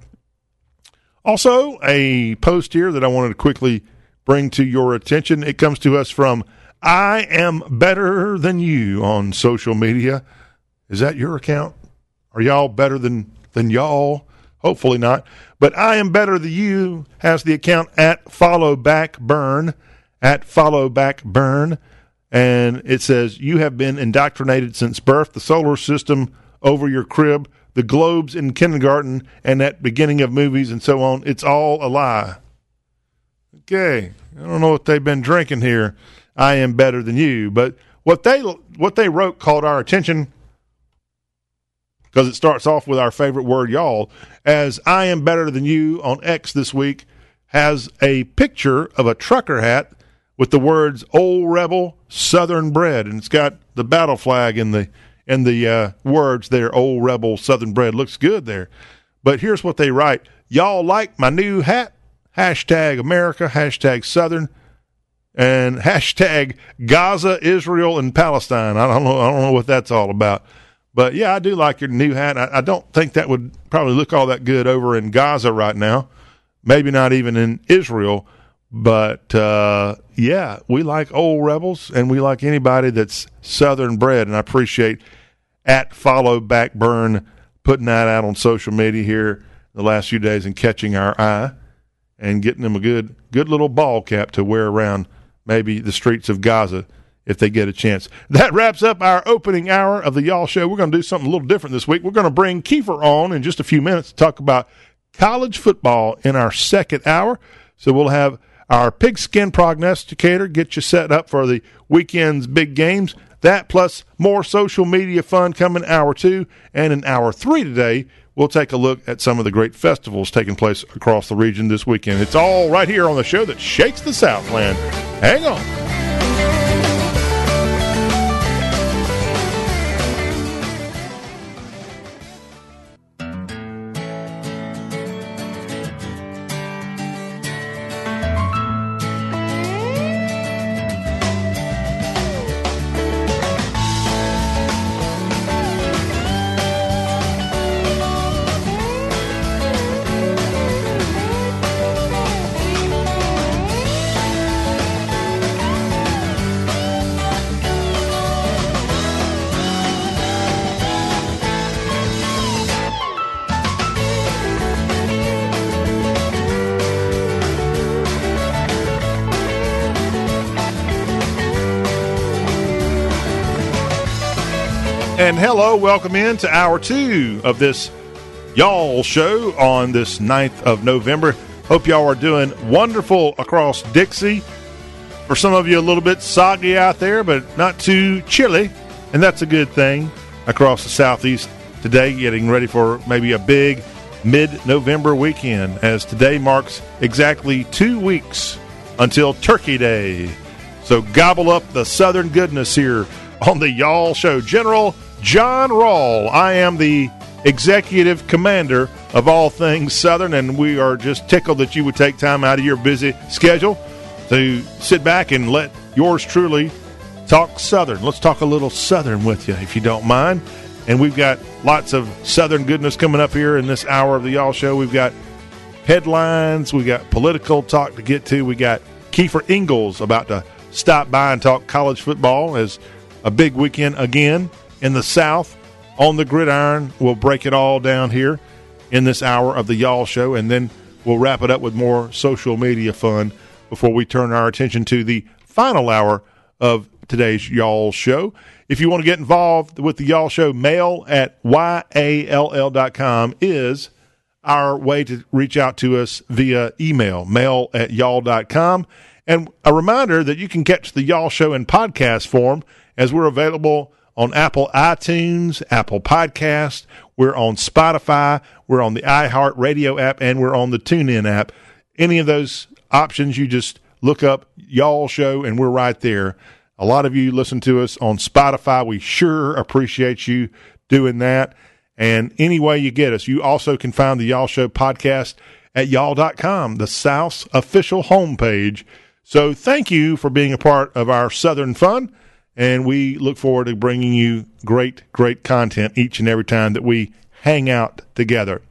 Also, a post here that I wanted to quickly bring to your attention. It comes to us from I Am Better Than You on social media. Is that your account? Are y'all better than, than y'all? Hopefully not. But I Am Better Than You has the account at Follow Back Burn at Follow Back Burn. And it says, You have been indoctrinated since birth, the solar system over your crib, the globes in kindergarten, and at beginning of movies and so on. It's all a lie. Okay. I don't know what they've been drinking here. I am better than you. But what they what they wrote caught our attention because it starts off with our favorite word, y'all. As I am better than you on X this week has a picture of a trucker hat with the words "Old Rebel Southern Bread," and it's got the battle flag in the in the uh, words there. "Old Rebel Southern Bread" looks good there. But here's what they write: Y'all like my new hat? Hashtag America. Hashtag Southern. And hashtag Gaza, Israel, and Palestine. I don't know. I don't know what that's all about. But yeah, I do like your new hat. I, I don't think that would probably look all that good over in Gaza right now. Maybe not even in Israel but uh, yeah, we like old rebels and we like anybody that's Southern bred. And I appreciate at follow backburn, putting that out on social media here the last few days and catching our eye and getting them a good good little ball cap to wear around maybe the streets of Gaza if they get a chance. That wraps up our opening hour of the Y'all Show. We're going to do something a little different this week. We're going to bring Keifer on in just a few minutes to talk about college football in our second hour. So we'll have our pigskin prognosticator get you set up for the weekend's big games. That plus more social media fun coming hour two. And in hour three today, we'll take a look at some of the great festivals taking place across the region this weekend. It's all right here on the show that shakes the Southland. Hang on. And hello, welcome in to hour two of this Y'all show on this 9th of November. Hope y'all are doing wonderful across Dixie. For some of you, a little bit soggy out there, but not too chilly. And that's a good thing across the southeast today, getting ready for maybe a big mid November weekend, as today marks exactly two weeks until Turkey Day. So gobble up the southern goodness here on the Y'all Show. General John Rawl. I am the executive commander of all things Southern, and we are just tickled that you would take time out of your busy schedule to sit back and let yours truly talk Southern. Let's talk a little Southern with you, if you don't mind. And we've got lots of Southern goodness coming up here in this hour of the Y'all Show. We've got headlines, we've got political talk to get to, we got Keifer Engles about to stop by and talk college football as a big weekend again in the South on the gridiron. We'll break it all down here in this hour of the Y'all Show, and then we'll wrap it up with more social media fun before we turn our attention to the final hour of today's Y'all Show. If you want to get involved with the Y'all Show, mail at yall.com is our way to reach out to us via email, mail at y'all.com. And a reminder that you can catch the Y'all Show in podcast form as we're available on Apple iTunes, Apple Podcast. We're on Spotify. We're on the iHeart Radio app, and we're on the TuneIn app. Any of those options, you just look up Y'all Show, and we're right there. A lot of you listen to us on Spotify. We sure appreciate you doing that. And any way you get us, you also can find the Y'all Show podcast at y'all.com, the South's official homepage. So thank you for being a part of our Southern fun. And we look forward to bringing you great, great content each and every time that we hang out together.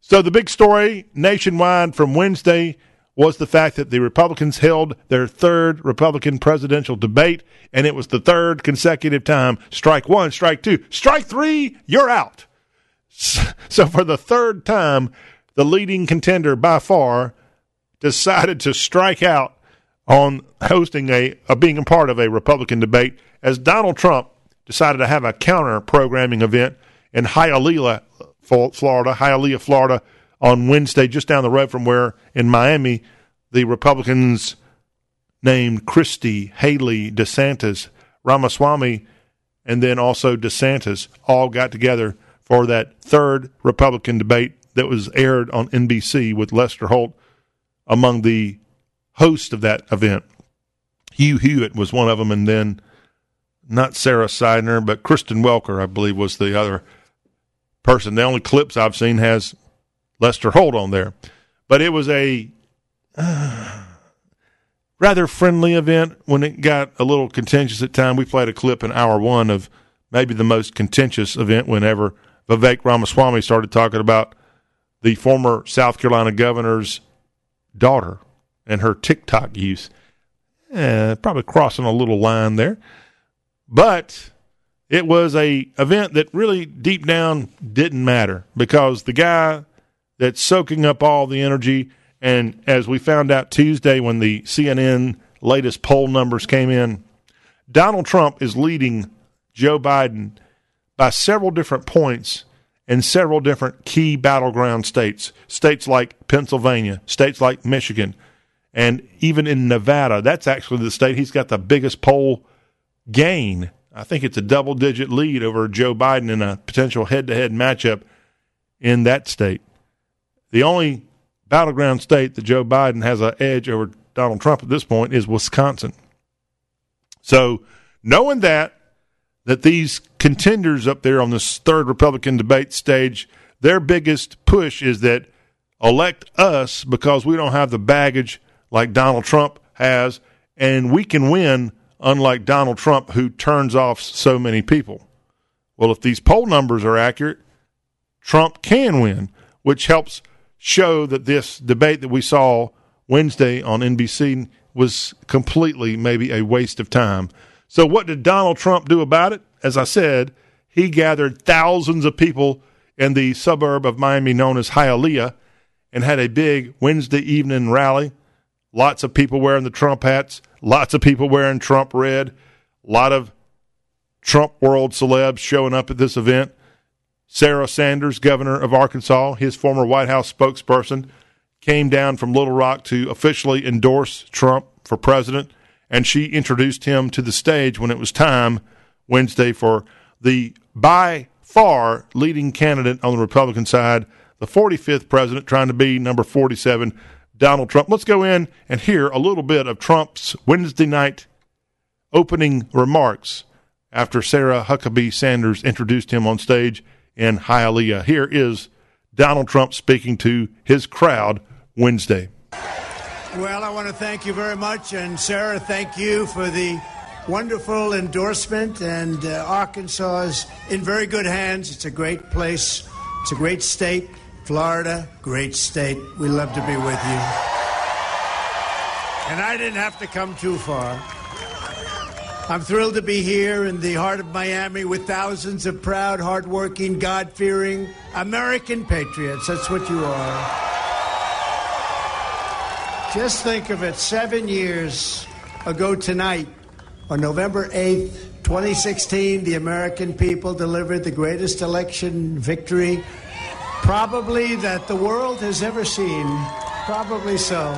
So the big story nationwide from Wednesday was the fact that the Republicans held their third Republican presidential debate, and it was the third consecutive time strike one, strike two, strike three, you're out. So for the third time, the leading contender by far decided to strike out on hosting a, a being a part of a Republican debate as Donald Trump decided to have a counter programming event in Hialeah, Florida, Hialeah, Florida, on Wednesday, just down the road from where in Miami the Republicans named Christie, Haley, DeSantis, Ramaswamy, and then also DeSantis all got together for that third Republican debate that was aired on NBC with Lester Holt among the hosts of that event. Hugh Hewitt was one of them, and then not Sara Sidner, but Kristen Welker, I believe, was the other person. The only clips I've seen has Lester Holt on there. But it was a uh, rather friendly event when it got a little contentious at time. We played a clip in hour one of maybe the most contentious event whenever Vivek Ramaswamy started talking about the former South Carolina governor's daughter and her TikTok use. Eh, probably crossing a little line there. But it was a event that really deep down didn't matter because the guy that's soaking up all the energy and as we found out Tuesday when the CNN latest poll numbers came in, Donald Trump is leading Joe Biden by several different points in several different key battleground states. States like Pennsylvania, states like Michigan, and even in Nevada. That's actually the state he's got the biggest poll gain. I think it's a double digit lead over Joe Biden in a potential head to head matchup in that state. The only battleground state that Joe Biden has an edge over Donald Trump at this point is Wisconsin. So, knowing that, that these contenders up there on this third Republican debate stage, their biggest push is that elect us because we don't have the baggage like Donald Trump has, and we can win, unlike Donald Trump, who turns off so many people. Well, if these poll numbers are accurate, Trump can win, which helps show that this debate that we saw Wednesday on NBC was completely maybe a waste of time. So, what did Donald Trump do about it? As I said, he gathered thousands of people in the suburb of Miami known as Hialeah and had a big Wednesday evening rally. Lots of people wearing the Trump hats, lots of people wearing Trump red, a lot of Trump world celebs showing up at this event. Sarah Sanders, governor of Arkansas, his former White House spokesperson, came down from Little Rock to officially endorse Trump for president, and she introduced him to the stage when it was time Wednesday for the by far leading candidate on the Republican side, the 45th president, trying to be number 47, Donald Trump. Let's go in and hear a little bit of Trump's Wednesday night opening remarks after Sarah Huckabee Sanders introduced him on stage in Hialeah. Here is Donald Trump speaking to his crowd Wednesday. Well, I want to thank you very much. And Sarah, thank you for the wonderful endorsement. And uh, Arkansas is in very good hands. It's a great place, it's a great state. Florida, great state. We love to be with you. And I didn't have to come too far. I'm thrilled to be here in the heart of Miami with thousands of proud, hardworking, God fearing American patriots. That's what you are. Just think of it seven years ago tonight, on November 8th, 2016, the American people delivered the greatest election victory probably that the world has ever seen. Probably so.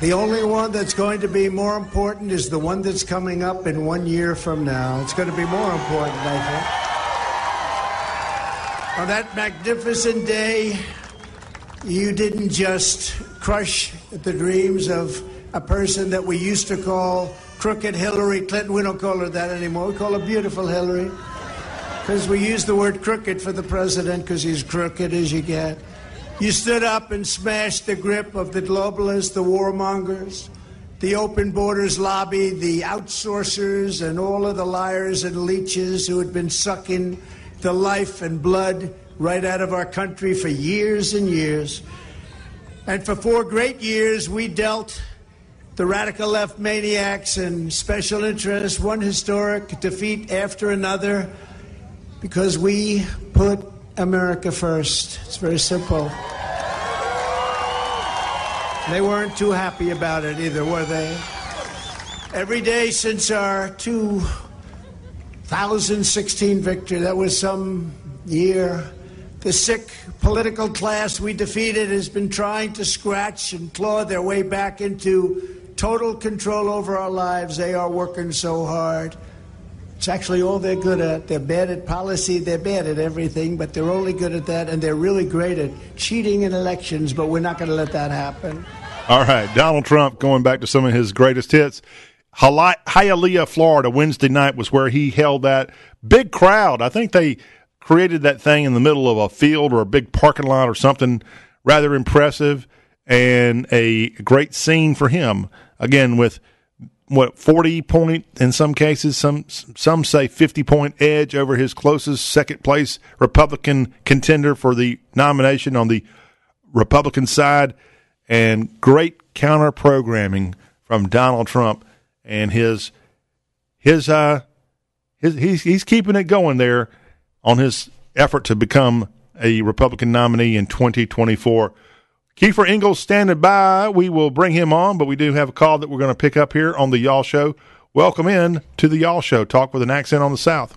The only one that's going to be more important is the one that's coming up in one year from now. It's going to be more important, I think. On that magnificent day, you didn't just crush the dreams of a person that we used to call crooked Hillary Clinton. We don't call her that anymore. We call her beautiful Hillary. Because we use the word crooked for the president because he's crooked as you get. You stood up and smashed the grip of the globalists, the warmongers, the open borders lobby, the outsourcers, and all of the liars and leeches who had been sucking the life and blood right out of our country for years and years. And for four great years, we dealt the radical left maniacs and special interests one historic defeat after another because we put America first. It's very simple. They weren't too happy about it either, were they? Every day since our 2016 victory, that was some year, the sick political class we defeated has been trying to scratch and claw their way back into total control over our lives. They are working so hard. It's actually all they're good at. They're bad at policy, they're bad at everything, but they're only good at that, and they're really great at cheating in elections, but we're not going to let that happen. All right, Donald Trump going back to some of his greatest hits. Hialeah, Florida, Wednesday night was where he held that big crowd. I think they created that thing in the middle of a field or a big parking lot or something rather impressive and a great scene for him. Again, with what 40 point in some cases some some say 50 point edge over his closest second place Republican contender for the nomination on the Republican side and great counter programming from Donald Trump and his his uh his, he's he's keeping it going there on his effort to become a Republican nominee in 2024. Keifer Engles standing by. We will bring him on, but we do have a call that we're going to pick up here on the Y'all Show. Welcome in to the Y'all Show. Talk with an accent on the South.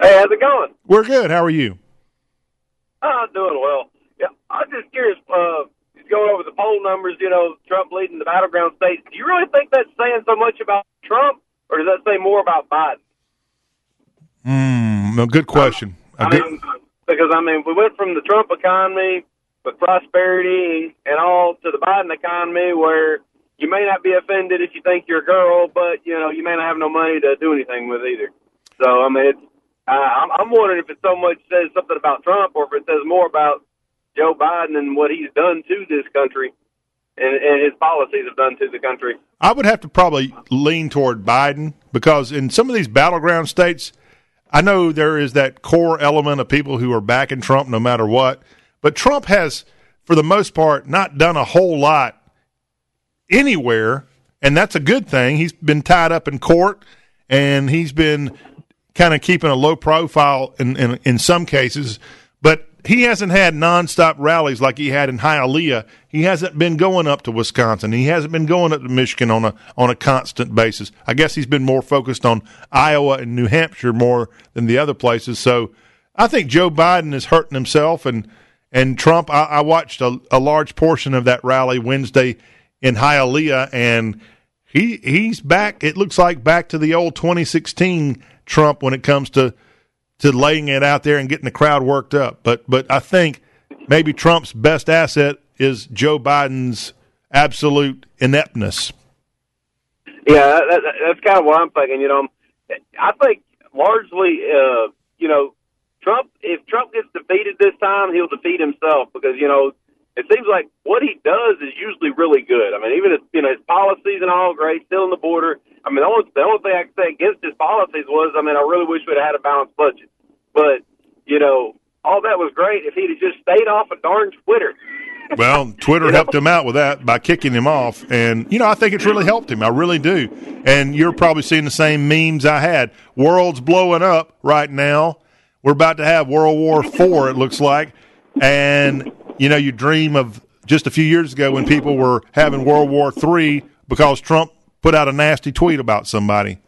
Hey, how's it going? We're good. How are you? Uh, doing well. Yeah, I'm just curious. Uh, going over the poll numbers, you know, Trump leading the battleground states. Do you really think that's saying so much about Trump, or does that say more about Biden? Mm, no, good question. I good- mean, because I mean, we went from the Trump economy with prosperity and all to the Biden economy, where you may not be offended if you think you're a girl, but you know, you may not have no money to do anything with either. So I mean, it's. Uh, I'm, I'm wondering if it so much says something about Trump, or if it says more about Joe Biden and what he's done to this country, and, and his policies have done to the country. I would have to probably lean toward Biden because in some of these battleground states, I know there is that core element of people who are backing Trump no matter what. But Trump has, for the most part, not done a whole lot anywhere, and that's a good thing. He's been tied up in court, and he's been kind of keeping a low profile in, in, in some cases. But he hasn't had nonstop rallies like he had in Hialeah. He hasn't been going up to Wisconsin. He hasn't been going up to Michigan on a on a constant basis. I guess he's been more focused on Iowa and New Hampshire more than the other places. So I think Joe Biden is hurting himself and and Trump. I, I watched a, a large portion of that rally Wednesday in Hialeah, and he he's back. It looks like back to the old 2016 Trump when it comes to to laying it out there and getting the crowd worked up. But but I think maybe Trump's best asset is Joe Biden's absolute ineptness. Yeah, that, that, that's kind of what I'm thinking. You know, I think largely, uh, you know, Trump. If Trump gets defeated this time, he'll defeat himself because you know it seems like what he does is usually really good. I mean, even his you know his policies and all great, still in the border. I mean, the only the only thing I can say against his policies was, I mean, I really wish we'd had a balanced budget. But you know, all that was great if he'd have just stayed off of darn Twitter. Well, Twitter helped him out with that by kicking him off, and you know I think it's really helped him. I really do. And you're probably seeing the same memes I had. World's blowing up right now. We're about to have World War Four. It looks like, and you know you dream of just a few years ago when people were having World War Three because Trump put out a nasty tweet about somebody.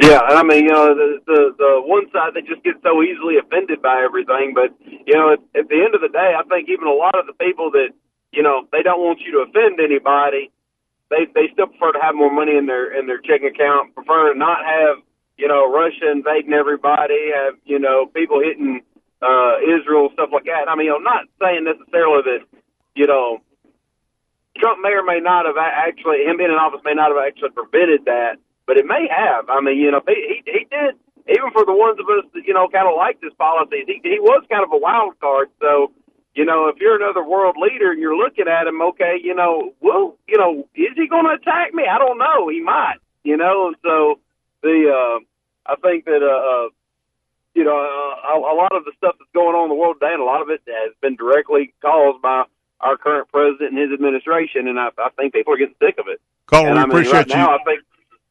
Yeah, I mean, you know, the the the one side that just gets so easily offended by everything, but you know, at, at the end of the day, I think even a lot of the people that you know they don't want you to offend anybody, they they still prefer to have more money in their in their checking account, prefer to not have you know Russia invading everybody, have you know people hitting uh, Israel stuff like that. I mean, I'm not saying necessarily that you know Trump may or may not have actually him being in office may not have actually prevented that but it may have. I mean, you know, he he did even for the ones of us that you know kind of liked his policies. He he was kind of a wild card. So, you know, if you're another world leader and you're looking at him, okay, you know, well, you know, is he going to attack me? I don't know. He might. You know, so the uh, I think that uh, uh you know uh, a, a lot of the stuff that's going on in the world today, and a lot of it has been directly caused by our current president and his administration, and I, I think people are getting sick of it. Caller, we I mean, appreciate right you. Now, I think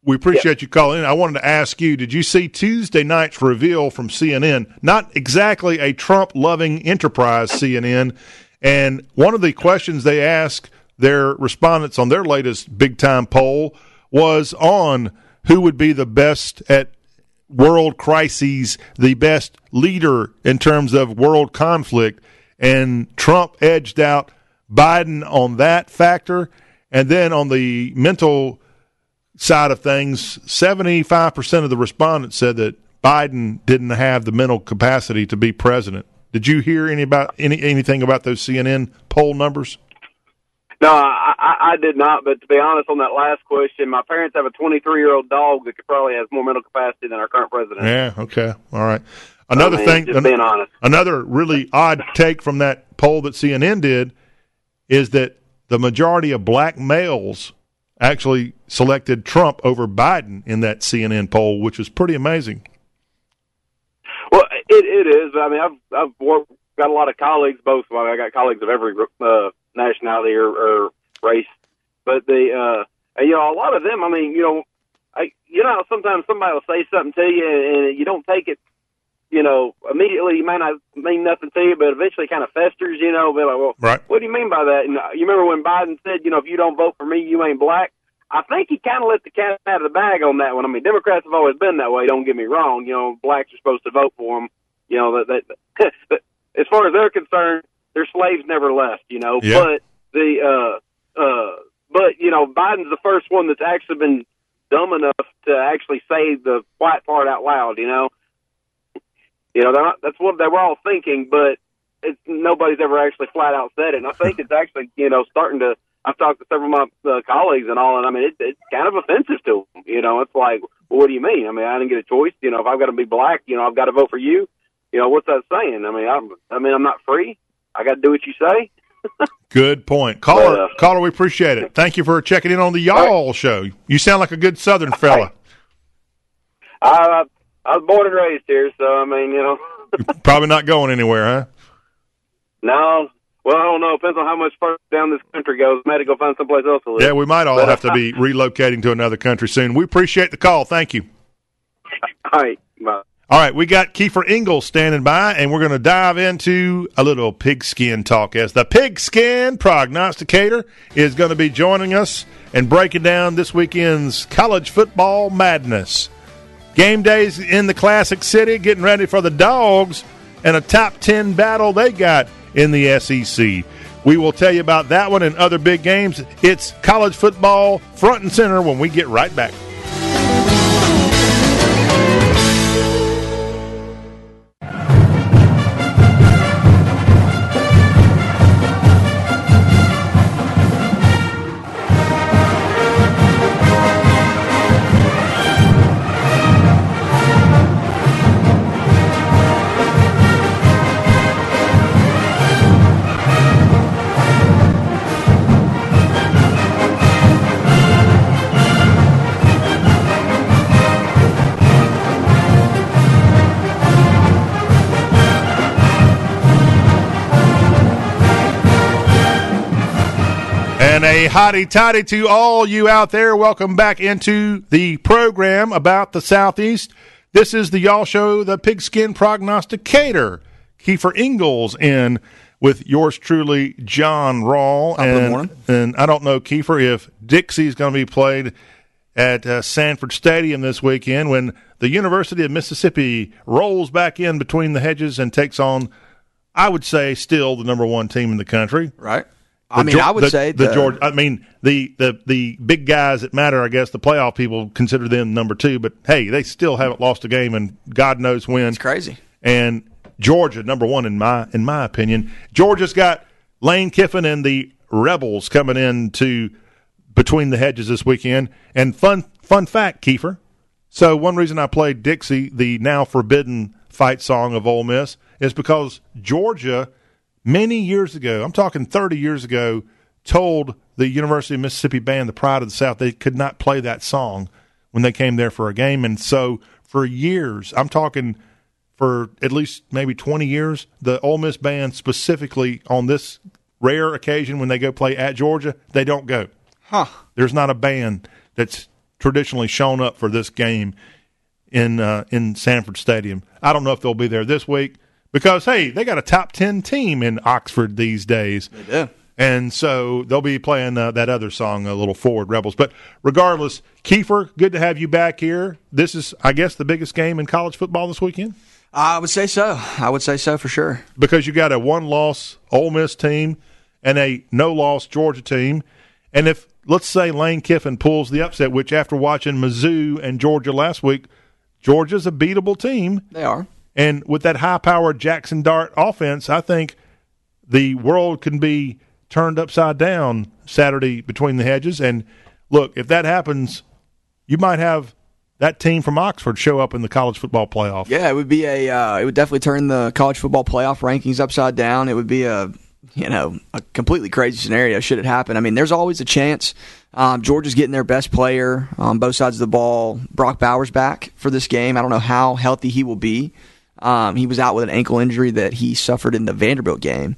We appreciate you calling in. I wanted to ask you, did you see Tuesday night's reveal from CNN? Not exactly a Trump loving enterprise, CNN. And one of the questions they asked their respondents on their latest big time poll was on who would be the best at world crises, the best leader in terms of world conflict. And Trump edged out Biden on that factor. And then on the mental side of things, 75% of the respondents said that Biden didn't have the mental capacity to be president. Did you hear any about any anything about those CNN poll numbers? No, I, did not. But to be honest, on that last question, my parents have a 23 year old dog that could probably has more mental capacity than our current president. Yeah. Okay. All right. Another I mean, thing. just being honest. Another really odd take from that poll that CNN did is that the majority of black males actually selected Trump over Biden in that CNN poll, which is pretty amazing. Well, it it is. I mean, I've I've worked, got a lot of colleagues. Both. I, mean, I got colleagues of every uh, nationality or, or race, but the uh, and, you know a lot of them. I mean, you know, I, you know, sometimes somebody will say something to you and you don't take it, you know, immediately. You might not mean nothing to you, but eventually kind of festers, you know. Be like, well, Right. what do you mean by that? And uh, you remember when Biden said, you know, if you don't vote for me, you ain't black. I think he kind of let the cat out of the bag on that one. I mean, Democrats have always been that way. Don't get me wrong. You know, blacks are supposed to vote for them. You know that that. but as far as they're concerned, their slaves never left. You know, Yeah. but the uh uh, but you know, Biden's the first one that's actually been dumb enough to actually say the white part out loud. You know, you know they're not, that's what they were all thinking, but it's nobody's ever actually flat out said it. And I think it's actually you know starting to. I've talked to several of my uh, colleagues and all, and I mean it, it's kind of offensive to them. You know, it's like, well, what do you mean? I mean, I didn't get a choice. You know, if I've got to be black, you know, I've got to vote for you. You know, what's that saying? I mean, I'm, I mean, I'm not free. I got to do what you say. Good point. Caller, But, uh, caller, we appreciate it. Thank you for checking in on the Y'all show. You sound like a good Southern fella. I I I was born and raised here, so I mean, you know, Probably not going anywhere, huh? no. Well, I don't know. Depends on how much further down this country goes. Might have to go find someplace else to live. Yeah, we might all But, have to be relocating to another country soon. We appreciate the call. Thank you. All right. Bye. All right, we got Keifer Engles standing by, and we're going to dive into a little pigskin talk as the pigskin prognosticator is going to be joining us and breaking down this weekend's college football madness. Game days in the Classic City, getting ready for the Dogs and a top 10 battle they got in the SEC. We will tell you about that one and other big games. It's college football front and center when we get right back. A hotty toddy to all you out there. Welcome back into the program about the Southeast. This is the Y'all Show, the Pigskin Prognosticator. Keifer Engles in with yours truly, John Rawl. Top of the and, and I don't know, Keifer, if Dixie's going to be played at uh, Sanford Stadium this weekend when the University of Mississippi rolls back in between the hedges and takes on, I would say, still the number one team in the country. Right. I mean, I would the, say the the- Georgia. I mean, the, the the big guys that matter. I guess the playoff people consider them number two, but hey, they still haven't lost a game, and God knows when. It's crazy. And Georgia, number one in my in my opinion. Georgia's got Lane Kiffin and the Rebels coming in to between the hedges this weekend. And fun fun fact, Keifer. So one reason I played Dixie, the now forbidden fight song of Ole Miss, is because Georgia many years ago, I'm talking 30 years ago, told the University of Mississippi band, the Pride of the South, they could not play that song when they came there for a game. And so for years, I'm talking for at least maybe 20 years, the Ole Miss band specifically on this rare occasion when they go play at Georgia, they don't go. Huh. There's not a band that's traditionally shown up for this game in uh, in Sanford Stadium. I don't know if they'll be there this week because hey, they got a top ten team in Oxford these days. They do. And so they'll be playing uh, that other song, a little Forward Rebels. But regardless, Keifer, good to have you back here. This is, I guess, the biggest game in college football this weekend I would say so. I would say so for sure. because you got a one-loss Ole Miss team and a no-loss Georgia team. And if let's say Lane Kiffin pulls the upset, which after watching Mizzou and Georgia last week, Georgia's a beatable team. They are. And with that high-powered Jaxson Dart offense, I think the world can be turned upside down Saturday between the hedges. And look, if that happens, you might have that team from Oxford show up in the college football playoff. Yeah, it would be a. Uh, it would definitely turn the college football playoff rankings upside down. It would be a, you know, a completely crazy scenario should it happen. I mean, there's always a chance. Um, Georgia's getting their best player on both sides of the ball. Brock Bowers back for this game. I don't know how healthy he will be. Um, he was out with an ankle injury that he suffered in the Vanderbilt game,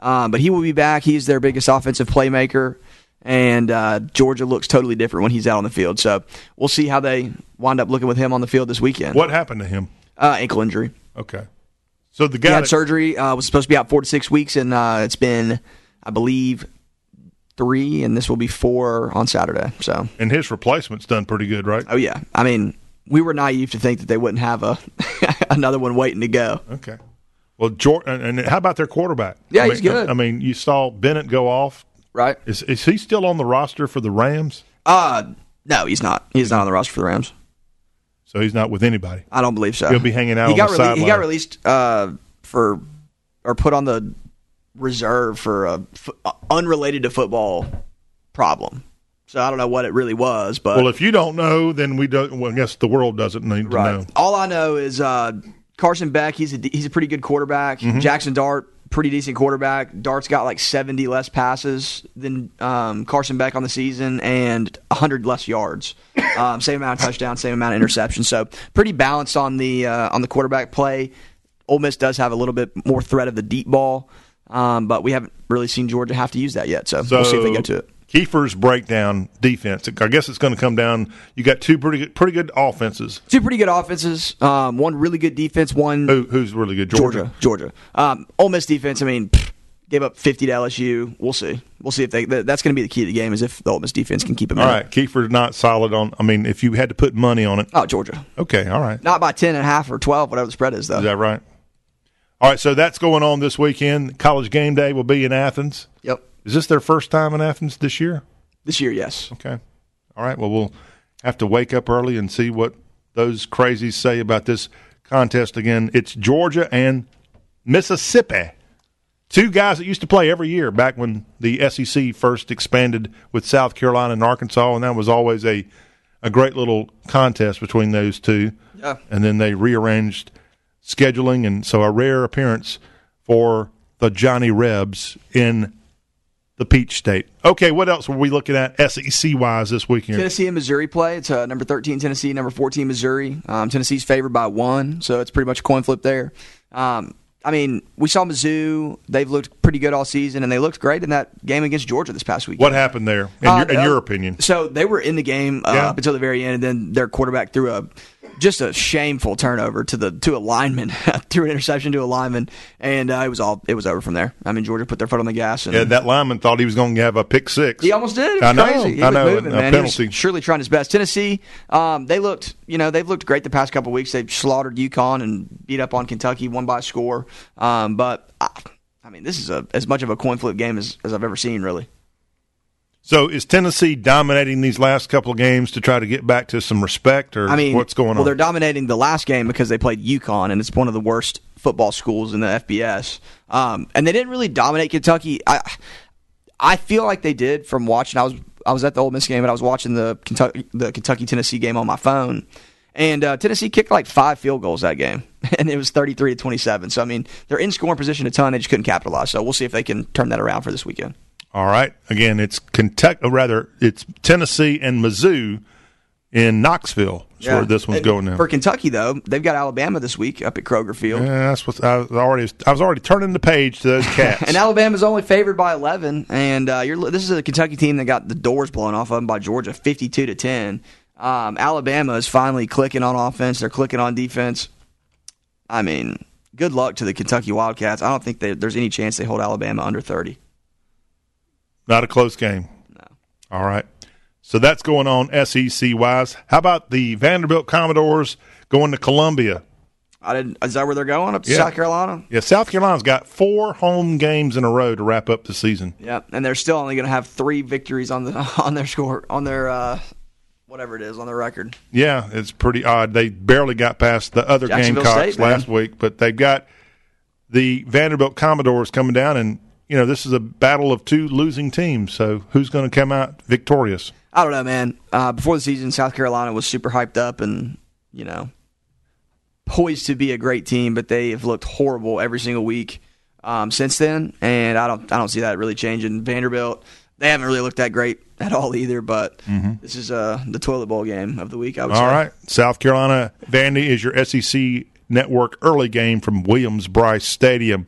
um, but he will be back. He's their biggest offensive playmaker. and uh, Georgia looks totally different when he's out on the field. So we'll see how they wind up looking with him on the field this weekend. What happened to him? Uh, ankle injury. Okay. So the He guy had that- surgery. Uh, was supposed to be out four to six weeks, and uh, it's been, I believe, three, and this will be four on Saturday. So, and his replacement's done pretty good, right? oh yeah, I mean, we were naive to think that they wouldn't have a another one waiting to go. Okay. Well, Jordan, and how about their quarterback? Yeah, I mean, he's good. I mean, you saw Bennett go off. Right? Is is he still on the roster for the Rams? Uh no, he's not. He's not on the roster for the Rams. So he's not with anybody. I don't believe so. He'll be hanging out He on got rele- He got released uh, for or put on the reserve for a f- uh, unrelated to football problem. So I don't know what it really was, but Well, if you don't know, then we don't. Well, I guess the world doesn't need to know. All I know is uh, Carson Beck. He's a he's a pretty good quarterback. Mhm. Jaxson Dart, pretty decent quarterback. Dart's got like seventy less passes than um, Carson Beck on the season and hundred less yards. Um, same amount of touchdowns, same amount of interceptions. So pretty balanced on the uh, on the quarterback play. Ole Miss does have a little bit more threat of the deep ball, um, but we haven't really seen Georgia have to use that yet. So, So we'll see if they go to it. Keifer's breakdown defense. I guess it's going to come down. You got two pretty good, pretty good offenses. Two pretty good offenses. Um, one really good defense. One Who, who's really good? Georgia. Georgia. Um, Ole Miss defense. I mean, pfft, gave up fifty to LSU. We'll see. We'll see if they. That's going to be the key to the game is if the Ole Miss defense can keep them. All right, Keifer's not solid on. I mean, if you had to put money on it, Oh, Georgia. okay, all right. Not by ten and a half or twelve, whatever the spread is, though. Is that right? All right, so that's going on this weekend. College game day will be in Athens. Yep. Is this their first time in Athens this year? This year, yes. Okay. All right. Well, we'll have to wake up early and see what those crazies say about this contest again. It's Georgia and Mississippi. Two guys that used to play every year back when the SEC first expanded with South Carolina and Arkansas, and that was always a, a great little contest between those two. Yeah. And then they rearranged scheduling, and so a rare appearance for the Johnny Rebs in the Peach State. Okay, what else were we looking at SEC wise this weekend? Tennessee and Missouri play. It's uh, number 13 Tennessee, number 14 Missouri. Um, Tennessee's favored by one, so it's pretty much a coin flip there. Um, I mean, we saw Mizzou. They've looked pretty good all season, and they looked great in that game against Georgia this past week. What happened there, in, Uh, your, in uh, your opinion? So they were in the game uh, Yeah. up until the very end, and then their quarterback threw a just a shameful turnover to the to a lineman, threw an interception to a lineman, and uh, it was all it was over from there. I mean, Georgia put their foot on the gas, and Yeah, that lineman thought he was going to have a pick six. he almost did. It was I know, crazy. He I know, moving, a was penalty. surely trying his best. Tennessee, um, they looked, you know, they've looked great the past couple weeks. They've slaughtered UConn and beat up on Kentucky, one by score. Um, but I, I mean, this is a, as much of a coin flip game as, as I've ever seen, really. So is Tennessee dominating these last couple of games to try to get back to some respect, or I mean, what's going on? Well, they're dominating the last game because they played UConn, and it's one of the worst football schools in the FBS. Um, and they didn't really dominate Kentucky. I I feel like they did from watching. I was I was at the Ole Miss game, and I was watching the Kentucky the Kentucky Tennessee game on my phone. And uh, Tennessee kicked like five field goals that game, and it was thirty three to twenty seven. So I mean, they're in scoring position a ton. They just couldn't capitalize. So we'll see if they can turn that around for this weekend. All right. Again, it's Kentucky, or rather, it's Tennessee and Mizzou in Knoxville. Is where this one's going now. For Kentucky, though, they've got Alabama this week up at Kroger Field. Yeah, that's what I was already. I was already turning the page to those cats. And Alabama's only favored by 11, and uh, you're, this is a Kentucky team that got the doors blown off of them by Georgia, 52 to 10. Um, Alabama is finally clicking on offense. They're clicking on defense. I mean, good luck to the Kentucky Wildcats. I don't think they, there's any chance they hold Alabama under 30. Not a close game. No. All right. So that's going on SEC wise. How about the Vanderbilt Commodores going to Columbia? I didn't. Is that where they're going? Up to Yeah. South Carolina? Yeah, South Carolina's got four home games in a row to wrap up the season. Yeah, and they're still only going to have three victories on the on their score on their uh, whatever it is on their record. Yeah, it's pretty odd. They barely got past the other Gamecocks State, last week, but they've got the Vanderbilt Commodores coming down, and you know this is a battle of two losing teams. So who's going to come out victorious? I don't know, man. Uh, before the season, South Carolina was super hyped up and you know poised to be a great team, but they have looked horrible every single week um, since then, and I don't I don't see that really changing. Vanderbilt, they haven't really looked that great at all either, but this is uh, the toilet bowl game of the week. I would All say. right, South Carolina Vandy is your SEC network early game from Williams Brice Stadium.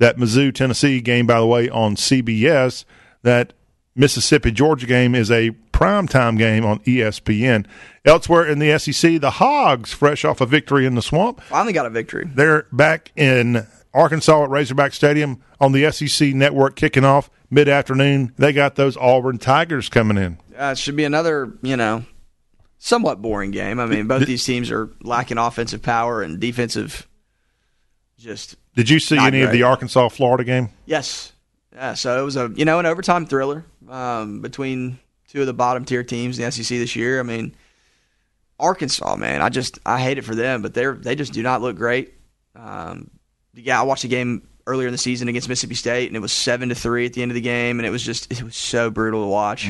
That Mizzou Tennessee game, by the way, on CBS. That Mississippi Georgia game is a primetime game on ESPN. Elsewhere in the SEC, the Hogs, fresh off a victory in the swamp, Finally got a victory. they're back in Arkansas at Razorback Stadium on the SEC network kicking off mid afternoon. They got those Auburn Tigers coming in. Uh, it should be another, you know, somewhat boring game. I mean, both these teams are lacking offensive power and defensive. Just Did you see Not any of the Arkansas Florida game? yes, yeah. So it was a you know an overtime thriller um, between two of the bottom tier teams in the SEC this year. I mean, Arkansas, man, I just I hate it for them, but they're they just do not look great. Um, yeah, I watched the game earlier in the season against Mississippi State, and it was seven to three at the end of the game, and it was just it was so brutal to watch.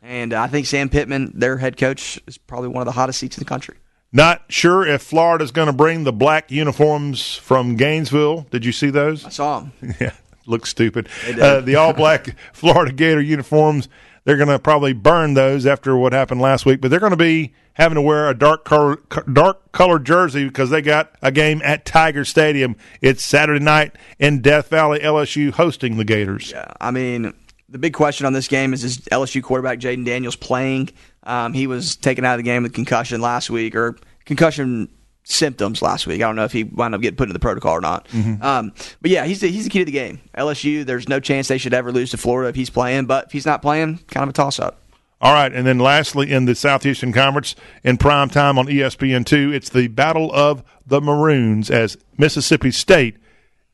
And uh, I think Sam Pittman, their head coach, is probably one of the hottest seats in the country. Not sure if Florida's going to bring the black uniforms from Gainesville. Did you see those? I saw them. Yeah, looks stupid. Uh, the all black Florida Gator uniforms. They're going to probably burn those after what happened last week, but they're going to be having to wear a dark color, dark colored jersey because they got a game at Tiger Stadium. It's Saturday night in Death Valley. LSU hosting the Gators. Yeah, I mean, the big question on this game is: Is LSU quarterback Jayden Daniels playing? Um, he was taken out of the game with concussion last week, or concussion symptoms last week. I don't know if he wound up getting put in the protocol or not. Um, but yeah, he's the, he's the key to the game. LSU, there's no chance they should ever lose to Florida if he's playing. But if he's not playing, kind of a toss up. All right, and then lastly, in the Southeastern Conference, in prime time on E ESPN two, it's the Battle of the Maroons as Mississippi State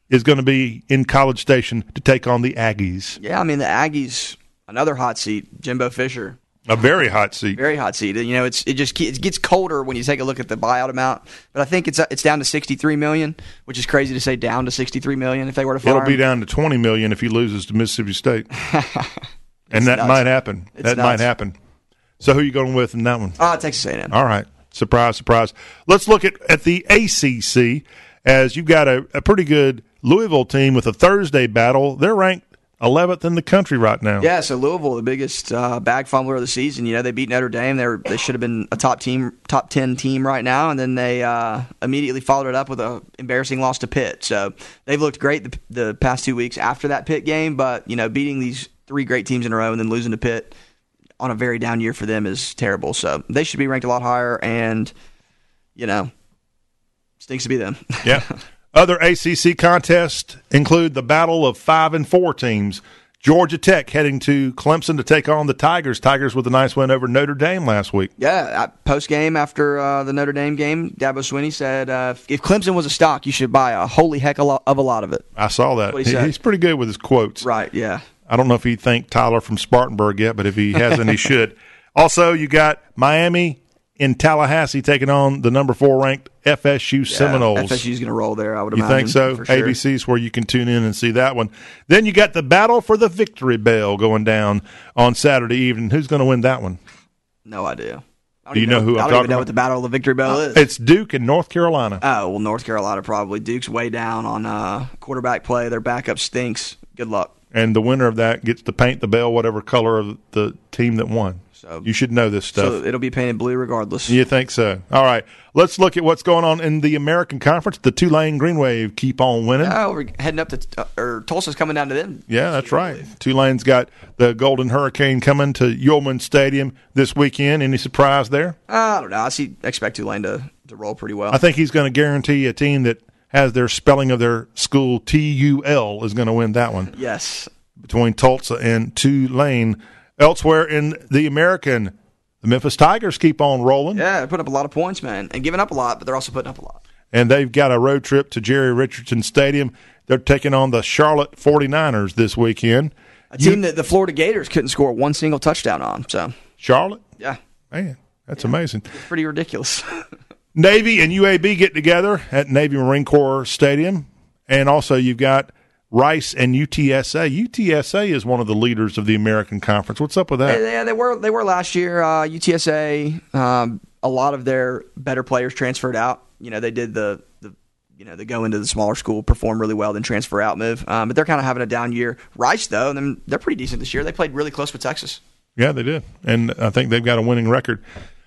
is going to be in College Station to take on the Aggies. Yeah, I mean the Aggies, another hot seat. Jimbo Fisher, A very hot seat. very hot seat. You know, it's it just it gets colder when you take a look at the buyout amount. But I think it's it's down to sixty three million, which is crazy to say down to sixty three million if they were to It'll be him. down to twenty million if he loses to Mississippi State, and that nuts. might happen. It's that might happen. So who you going with in that one? Ah, Texas A&M. All right, surprise, surprise. Let's look at at the ACC as you've got a, a pretty good Louisville team with a Thursday battle. They're ranked eleventh in the country right now. Yeah, so Louisville, the biggest uh, bag fumbler of the season. You know, they beat Notre Dame. They were, they should have been a top team, top ten team right now, and then they uh, immediately followed it up with a embarrassing loss to Pitt. So they've looked great the, the past two weeks after that Pitt game, but you know, beating these three great teams in a row and then losing to Pitt on a very down year for them is terrible. So they should be ranked a lot higher, and you know, stinks to be them. Yeah. Other ACC contests include the battle of five and four teams. Georgia Tech heading to Clemson to take on the Tigers. Tigers with a nice win over Notre Dame last week. Yeah, post game after uh, the Notre Dame game, Dabo Swinney said, uh, "If Clemson was a stock, you should buy a holy heck of a lot, of, a lot of it." I saw that. He. He's pretty good with his quotes. Right? Yeah. I don't know if he thanked Tyler from Spartanburg yet, but if he hasn't, he should. Also, you got Miami in Tallahassee taking on the number four ranked FSU Seminoles. FSU's going to roll there. I would You imagine. think so? Sure. ABC's where you can tune in and see that one. Then you got the battle for the victory bell going down on Saturday evening. Who's going to win that one? No idea. I Do you even know who I I'm don't talking even know about? what the Battle of the Victory Bell is. It's Duke and North Carolina. oh well, North Carolina probably. Duke's way down on uh, quarterback play. Their backup stinks. Good luck. and the winner of that gets to paint the bell whatever color of the team that won. So- you should know this stuff. So it'll be painted blue regardless. you think so? All right, let's look at what's going on in the American Conference. The Tulane Green Wave keep on winning. Oh, we're heading up to uh, or Tulsa's coming down to them. Yeah, that's right. Tulane's got the Golden Hurricane coming to Yulman Stadium this weekend. Any surprise there? Uh, I don't know. I see. Expect Tulane to, to roll pretty well. I think he's going to guarantee a team that has their spelling of their school T U L is going to win that one yes. between Tulsa and Tulane. Elsewhere in the American, the Memphis Tigers keep on rolling, Yeah, putting up a lot of points, man, and giving up a lot, but they're also putting up a lot. and they've got a road trip to Jerry Richardson Stadium. They're taking on the Charlotte 49ers this weekend. A team that the Florida Gators couldn't score one single touchdown on. So Charlotte, yeah, man, that's amazing. it's pretty ridiculous. Navy and UAB get together at Navy Marine Corps Stadium, and also you've got Rice and UTSA. UTSA is one of the leaders of the American Conference. What's up with that? Yeah, they were they were last year. Uh, UTSA, um, a lot of their better players transferred out. You know, they did the the you know they go into the smaller school, perform really well, then transfer out move. Um, but they're kind of having a down year. Rice though, them they're pretty decent this year. They played really close with Texas. Yeah, they did, and I think they've got a winning record.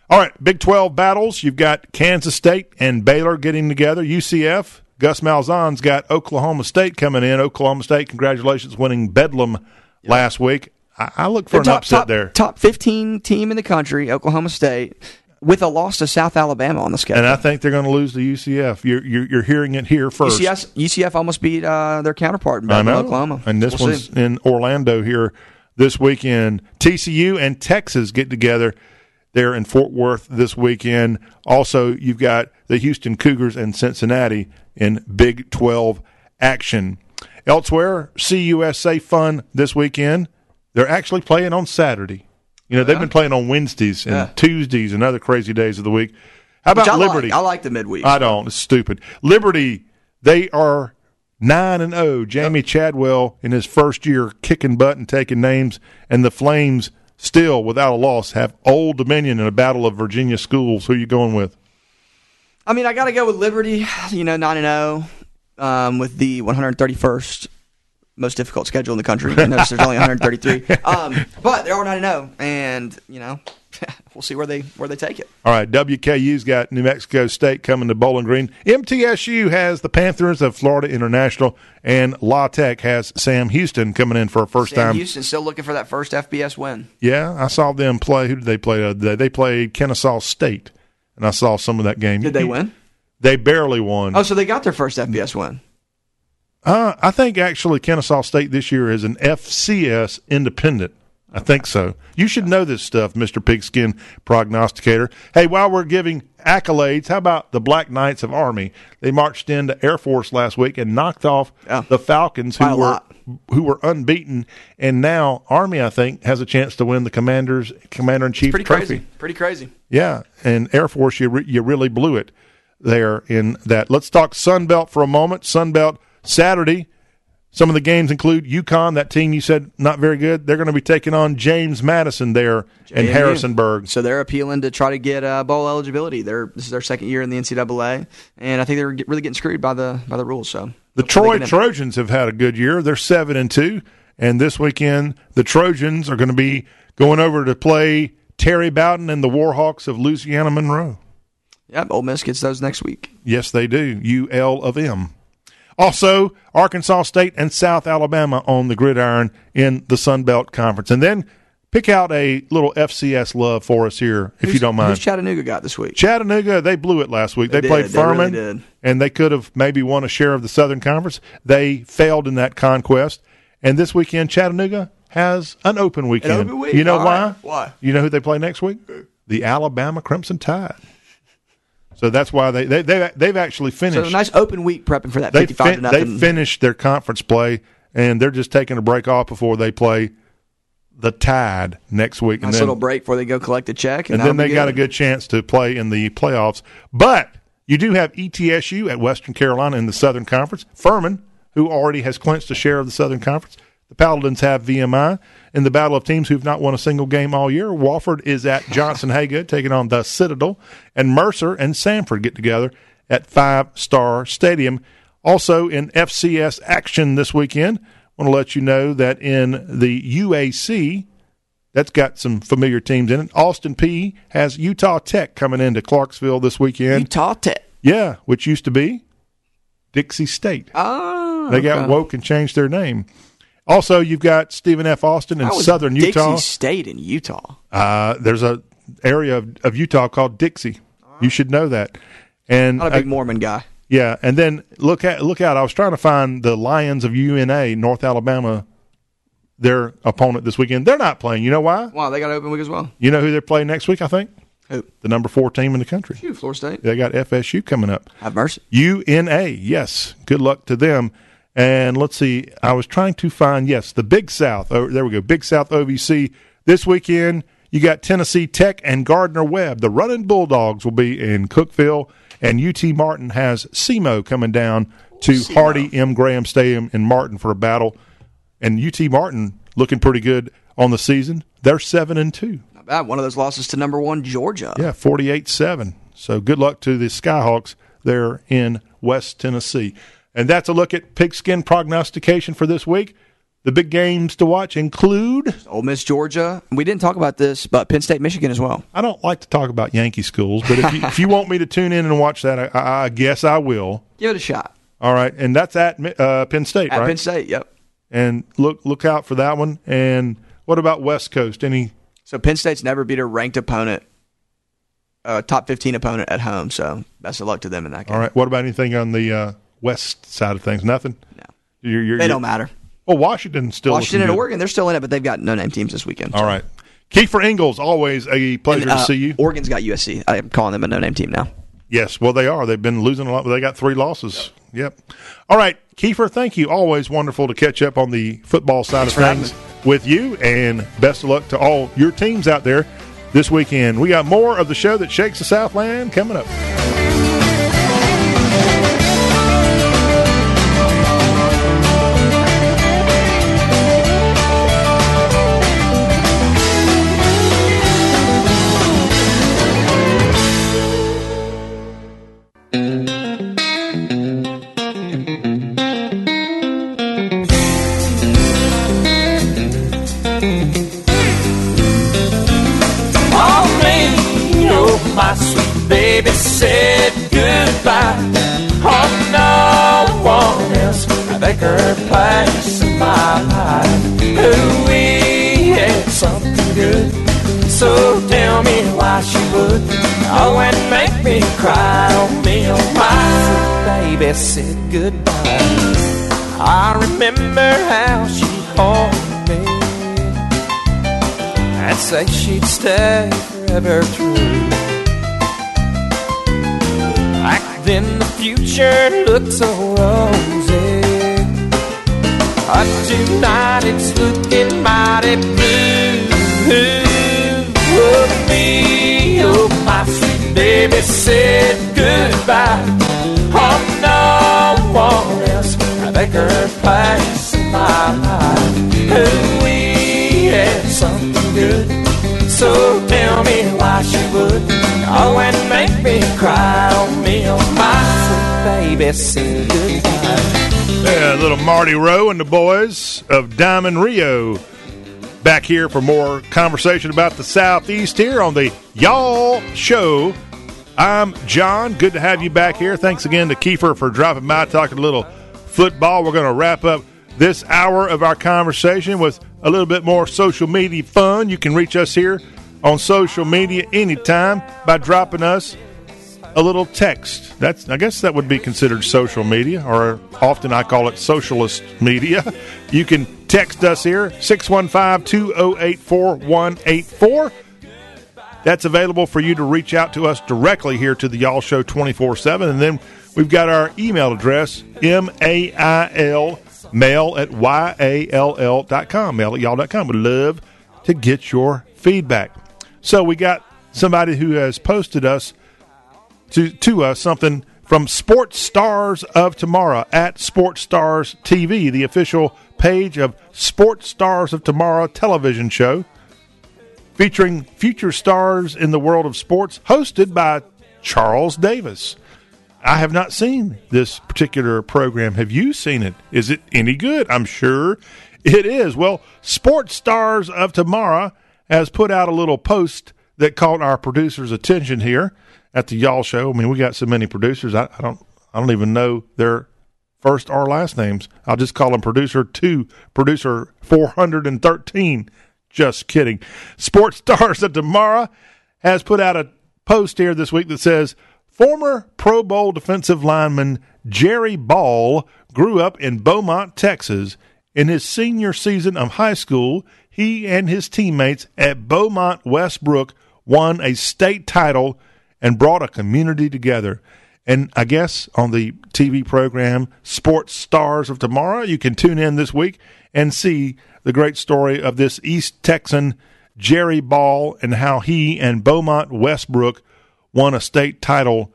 All right, Big Twelve battles. You've got Kansas State and Baylor getting together. UCF. Gus Malzahn's got Oklahoma State coming in. Oklahoma State, congratulations, winning Bedlam last week. I, I look for They're an top, upset top, there. Top 15 team in the country, Oklahoma State, with a loss to South Alabama on the schedule. And I think they're going to lose to UCF. You're, you're, you're hearing it here first. UCF, UCF almost beat uh, their counterpart in. Oklahoma. And this We'll one's see. in Orlando here this weekend. TCU and Texas get together there in Fort Worth this weekend. Also, you've got the Houston Cougars and Cincinnati in Big 12 action. Elsewhere, CUSA fun this weekend. They're actually playing on Saturday. You know, they've been playing on Wednesdays and Yeah. Tuesdays and other crazy days of the week. How about I like. Liberty? I like the midweek. I don't. It's stupid. Liberty, they are nine and zero. Jamey Chadwell in his first year kicking butt and taking names, and the Flames still without a loss have Old Dominion in a battle of Virginia schools. Who you going with? I mean, I got to go with Liberty. You know, nine and zero um, with the 131st most difficult schedule in the country. You notice there's only 133, um, but they are all nine and zero, and you know, we'll see where they where they take it. All right, WKU's got New Mexico State coming to Bowling Green. MTSU has the Panthers of Florida International, and La Tech has Sam Houston coming in for a first Sam time. Houston still looking for that first FBS win. Yeah, I saw them play. Who did they play the other day? They played Kennesaw State, and I saw some of that game. Did they win? They barely won. Oh, so they got their first FBS win. Uh, I think actually Kennesaw State this year is an FCS independent. I think so. You should know this stuff, Mr. Pigskin Prognosticator. Hey, while we're giving accolades, how about the Black Knights of Army? They marched into Air Force last week and knocked off Yeah. the Falcons, who were who were unbeaten, and now Army, I think, has a chance to win the Commander's Commander in Chief Pretty trophy. crazy. Pretty crazy. Yeah, and Air Force, you re- you really blew it there in that. Let's talk Sun Belt for a moment. Sun Belt Saturday. Some of the games include UConn, that team you said not very good. They're going to be taking on James Madison there in JMU. Harrisonburg. So they're appealing to try to get uh, bowl eligibility. They're this is their second year in the NCAA, and I think they're really getting screwed by the by the rules. So The Troy. Trojans have had a good year. They're seven and two, and this weekend the Trojans are going to be going over to play Terry Bowden and the Warhawks of Louisiana Monroe. Yep, Ole Miss gets those next week. Yes, they do. UL of M. Also, Arkansas State and South Alabama on the gridiron in the Sun Belt Conference. And then pick out a little FCS love for us here, if you don't mind. Who's Chattanooga got this week? Chattanooga, they blew it last week. They, They played did. They really Furman, did. and they could have maybe won a share of the Southern Conference. They failed in that conquest. And this weekend, Chattanooga has an open weekend. open week? You know All why? right. Why? You know who they play next week? The Alabama Crimson Tide. So that's why they, they, they, they've actually finished So a nice open week prepping for that they fin- they finished their conference play and they're just taking a break off before they play the Tide next week, nice and then little break before they go collect a check, and, and then they got a good chance to play in the playoffs. But you do have ETSU at Western Carolina in the Southern Conference. Furman, who already has clinched a share of the Southern Conference. The Paladins have VMI in the battle of teams who've not won a single game all year. Wofford is at Johnson Hagood taking on the Citadel, and Mercer and Samford get together at Five Star Stadium. Also in FCS action this weekend, I want to let you know that in the UAC, that's got some familiar teams in it. Austin Peay has Utah Tech coming into Clarksville this weekend. Utah Tech. Yeah, which used to be Dixie State. Oh, They got okay. woke and changed their name. Also, you've got Stephen F. Austin in southern Dixie Utah. State in Utah. Uh, there's a area of, of Utah called Dixie. You should know that. And Not a big uh, Mormon guy. yeah, and then look at look out. I was trying to find the Lions of UNA, North Alabama, their opponent this weekend. They're not playing. You know why? Wow, they got an open week as well. You know who they're playing next week? I think Who? the number four team in the country. Phew, Florida State. They got FSU coming up. Have mercy. UNA, yes. Good luck to them. And let's see, I was trying to find, yes, the Big South. Oh, there we go. Big South OVC. This weekend, you got Tennessee Tech and Gardner Webb. The Running Bulldogs will be in Cookeville, and UT Martin has SEMO coming down to Hardy M. Graham Stadium in Martin for a battle. And UT Martin looking pretty good on the season. They're 7 and 2. Not bad. One of those losses to number one Georgia. Yeah, 48 7. So good luck to the Skyhawks there in West Tennessee. And that's a look at pigskin prognostication for this week. The big games to watch include. Ole Miss, Georgia. We didn't talk about this, but Penn State, Michigan as well. I don't like to talk about Yankee schools, but if you, if you want me to tune in and watch that, I, I guess I will. Give it a shot. All right, and that's at uh, Penn State, At right? Penn State, yep. and look look out for that one. And What about West Coast? Any? So Penn State's never beat a ranked opponent, a top 15 opponent at home. So best of luck to them in that game. All right. What about anything on the uh, West side of things? Nothing. No. You're, you're, They don't matter. Well, Washington still. Washington and. Oregon, they're still in it, but they've got no name teams this weekend. All right. Keifer Engles, always a pleasure And, uh, to see you. Oregon's got USC. I'm calling them a no name team now. Yes, well, they are. They've been losing a lot, but they got three losses. Yep. All right, Kiefer, thank you. Always wonderful to catch up on the football side Thanks of things with you, and best of luck to all your teams out there this weekend. We got more of the show that shakes the Southland coming up. Baby said goodbye. Oh no one else can take her place in my life. Ooh, we had something good. So tell me why she would. Oh, and make me cry. Oh, me, oh my baby said goodbye. I remember how she haunted me and say she'd stay forever true. Then the future looked so rosy. But tonight it's looking mighty blue. Oh, me, oh, my sweet baby said goodbye. Oh, no one else can take her place in my life. Oh, we had something good. So me why she would. Oh, and make me cry on me, oh, my sweet baby said goodbye. Yeah, little Marty Roe and the boys of Diamond Rio back here for more conversation about the Southeast here on the Y'all Show. I'm John. Good to have you back here. Thanks again to Keifer for dropping by, talking a little football. We're going to wrap up this hour of our conversation with a little bit more social media fun. You can reach us here on social media anytime by dropping us a little text. That's I guess that would be considered social media, or often I call it socialist media. You can text us here 615-208-4184. That's available for you to reach out to us directly here to the Y'all Show 24-7. And then we've got our email address, M-A-I-L, mail at Y-A-L-L dot com, mail at y'all dot com. Would love to get your feedback. So we got somebody who has posted us to to us something from Sports Stars of Tomorrow at Sports Stars TV, the official page of Sports Stars of Tomorrow television show, featuring future stars in the world of sports, hosted by Charles Davis. I have not seen this particular program. Have you seen it? Is it any good? I'm sure it is. Well, Sports Stars of Tomorrow has put out a little post that caught our producer's attention here at the Y'all Show. I mean, we got so many producers. I, I don't. I don't even know their first or last names. I'll just call them producer two, producer four hundred and thirteen. Just kidding. Sports Stars of Tomorrow has put out a post here this week that says former Pro Bowl defensive lineman Jerry Ball grew up in Beaumont, Texas. In his senior season of high school, he and his teammates at Beaumont Westbrook won a state title and brought a community together. And I guess on the TV program Sports Stars of Tomorrow, you can tune in this week and see the great story of this East Texan Jerry Ball and how he and Beaumont Westbrook won a state title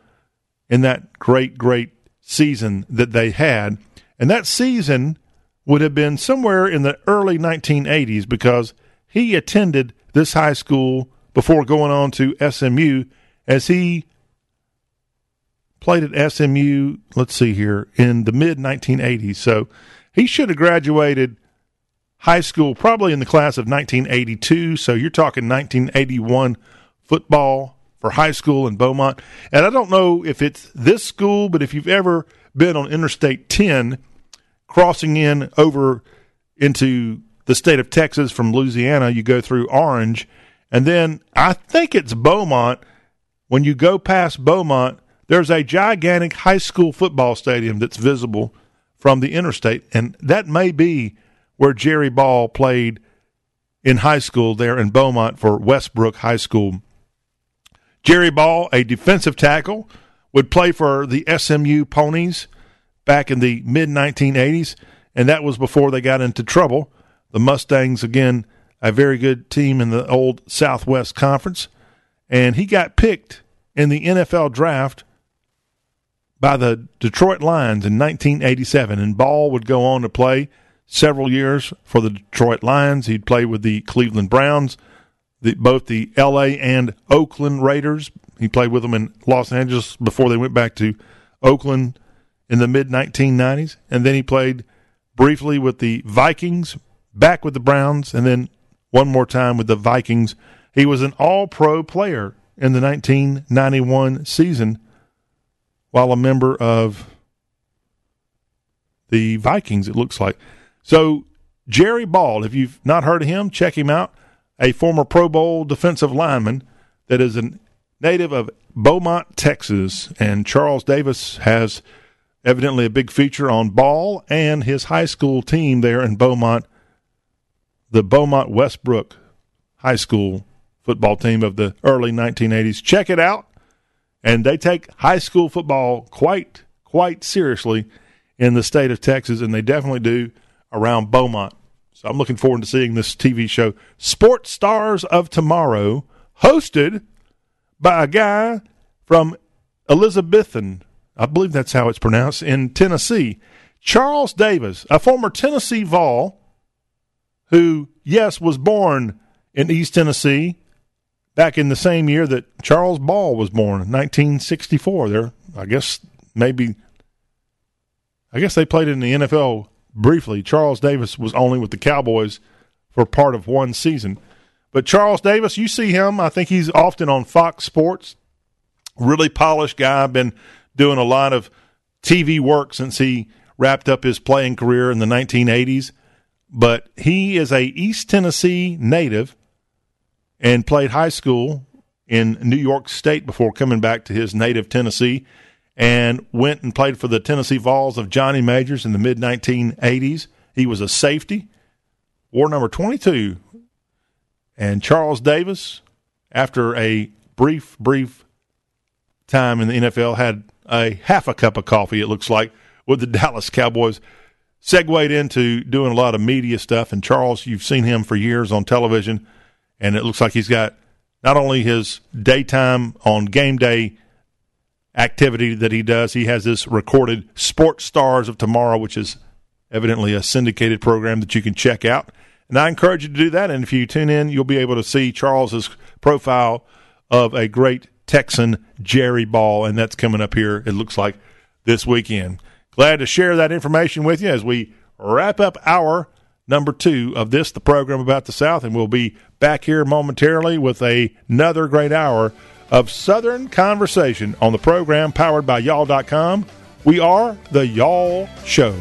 in that great, great season that they had. And that season would have been somewhere in the early 1980s because he attended this high school before going on to SMU as he played at SMU, let's see here, in the mid 1980s. So he should have graduated high school probably in the class of 1982. So you're talking 1981 football for high school in Beaumont. And I don't know if it's this school, but if you've ever been on Interstate 10, crossing in over into the state of Texas from Louisiana, you go through Orange, and then I think it's Beaumont. When you go past Beaumont, there's a gigantic high school football stadium that's visible from the interstate, and that may be where Jerry Ball played in high school there in Beaumont for Westbrook High School. Jerry Ball, a defensive tackle, would play for the SMU Ponies back in the mid 1980s, and that was before they got into trouble. The Mustangs, again, a very good team in the old Southwest Conference, and he got picked in the NFL draft by the Detroit Lions in 1987, and Ball would go on to play several years for the Detroit Lions. He'd play with the Cleveland Browns, the, both the L.A. and Oakland Raiders. He played with them in Los Angeles before they went back to Oakland in the mid 1990s, and then he played briefly with the Vikings, back with the Browns, and then one more time with the Vikings. He was an All Pro player in the 1991 season while a member of the Vikings, it looks like. So, Jerry Ball, if you've not heard of him, check him out. A former Pro Bowl defensive lineman that is a native of Beaumont, Texas. And Charles Davis has evidently a big feature on Ball and his high school team there in Beaumont, the Beaumont Westbrook High School football team of the early 1980s. Check it out. And they take high school football quite, quite seriously in the state of Texas, and they definitely do around Beaumont. So I'm looking forward to seeing this TV show, Sports Stars of Tomorrow, hosted by a guy from Elizabethton, I believe that's how it's pronounced, in Tennessee. Charles Davis, a former Tennessee Vol, who, yes, was born in East Tennessee back in the same year that Charles Ball was born, 1964. There, I guess maybe, I guess they played in the NFL briefly. Charles Davis was only with the Cowboys for part of one season. But Charles Davis, you see him. I think he's often on Fox Sports. Really polished guy. Been doing a lot of TV work since he wrapped up his playing career in the 1980s. But he is a East Tennessee native and played high school in New York State before coming back to his native Tennessee and went and played for the Tennessee Vols of Johnny Majors in the mid 1980s. He was a safety, war number 22. And Charles Davis, after a brief, brief time in the NFL, had a half a cup of coffee, it looks like, with the Dallas Cowboys. Segued into doing a lot of media stuff. And Charles, you've seen him for years on television and it looks like he's got not only his daytime on game day activity that he does, he has this recorded Sports Stars of Tomorrow, which is evidently a syndicated program that you can check out. And I encourage you to do that. And if you tune in, you'll be able to see Charles's profile of a great Texan, Jerry Ball, and that's coming up here, it looks like, this weekend. Glad to share that information with you as we wrap up our number two of this, the program about the South, and we'll be back here momentarily with a, another great hour of Southern conversation on the program powered by y'all.com. We are the Y'all Show.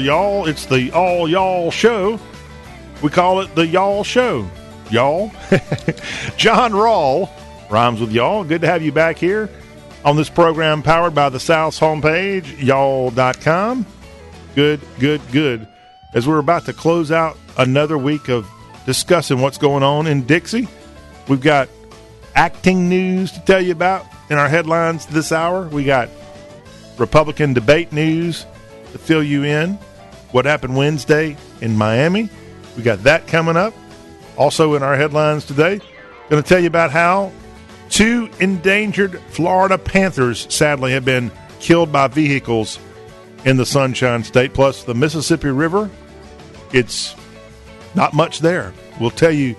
All y'all. It's the All Y'all Show. We call it the Y'all Show. Y'all. John Rawl rhymes with y'all. Good to have you back here. on this program powered by the South's homepage, y'all.com. Good, good, good. As we're about to close out another week of discussing what's going on in Dixie, we've got acting news to tell you about in our headlines this hour. We got Republican debate news to fill you in. What happened Wednesday in Miami? We got that coming up. Also in our headlines today, going to tell you about how two endangered Florida panthers sadly have been killed by vehicles in the Sunshine State. Plus, the Mississippi River, it's not much there. We'll tell you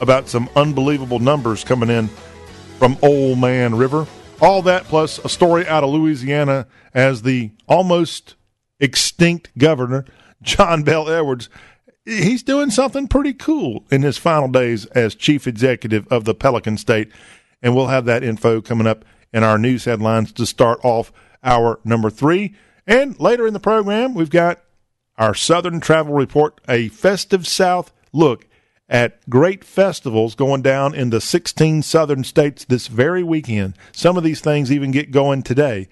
about some unbelievable numbers coming in from Old Man River. All that plus a story out of Louisiana as the almost extinct governor, John Bel Edwards, he's doing something pretty cool in his final days as chief executive of the Pelican State. And we'll have that info coming up in our news headlines to start off our number three. And later in the program, we've got our Southern Travel Report, a festive South look at great festivals going down in the 16 southern states this very weekend. Some of these things even get going today,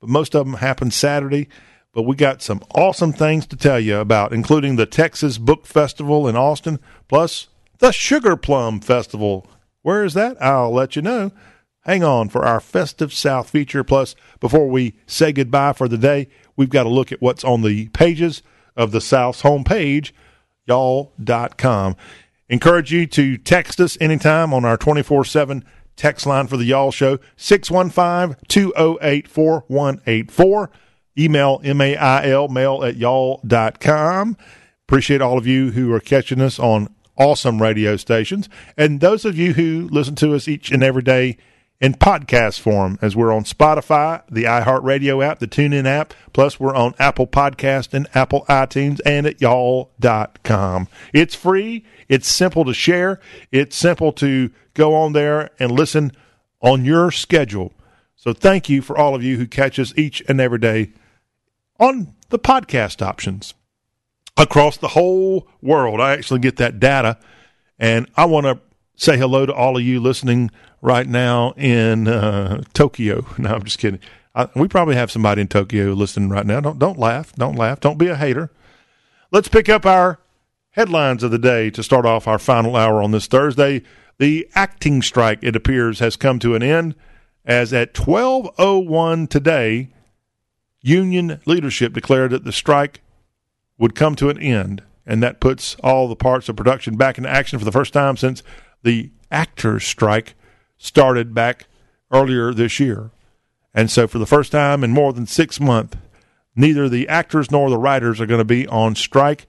but most of them happen Saturday. But we got some awesome things to tell you about, including the Texas Book Festival in Austin, plus the Sugar Plum Festival. Where is that? I'll let you know. Hang on for our Festive South feature. Plus, before we say goodbye for the day, we've got to look at what's on the pages of the South's homepage, y'all.com. Encourage you to text us anytime on our 24 7 text line for the Y'all Show, 615 208 4184. Email mail, mail at y'all.com. Appreciate all of you who are catching us on awesome radio stations. And those of you who listen to us each and every day in podcast form, as we're on Spotify, the iHeartRadio app, the TuneIn app, plus we're on Apple Podcast and Apple iTunes and at y'all.com. It's free. It's simple to share. It's simple to go on there and listen on your schedule. So thank you for all of you who catch us each and every day on the podcast options across the whole world. I actually get that data, and I want to say hello to all of you listening right now in uh, Tokyo. No, I'm just kidding. I, we probably have somebody in Tokyo listening right now. Don't don't laugh. Don't laugh. Don't be a hater. Let's pick up our headlines of the day to start off our final hour on this Thursday. The acting strike, it appears, has come to an end as at 12:01 today, union leadership declared that the strike would come to an end, and that puts all the parts of production back into action for the first time since the actors' strike started back earlier this year. And so, for the first time in more than six months, neither the actors nor the writers are going to be on strike.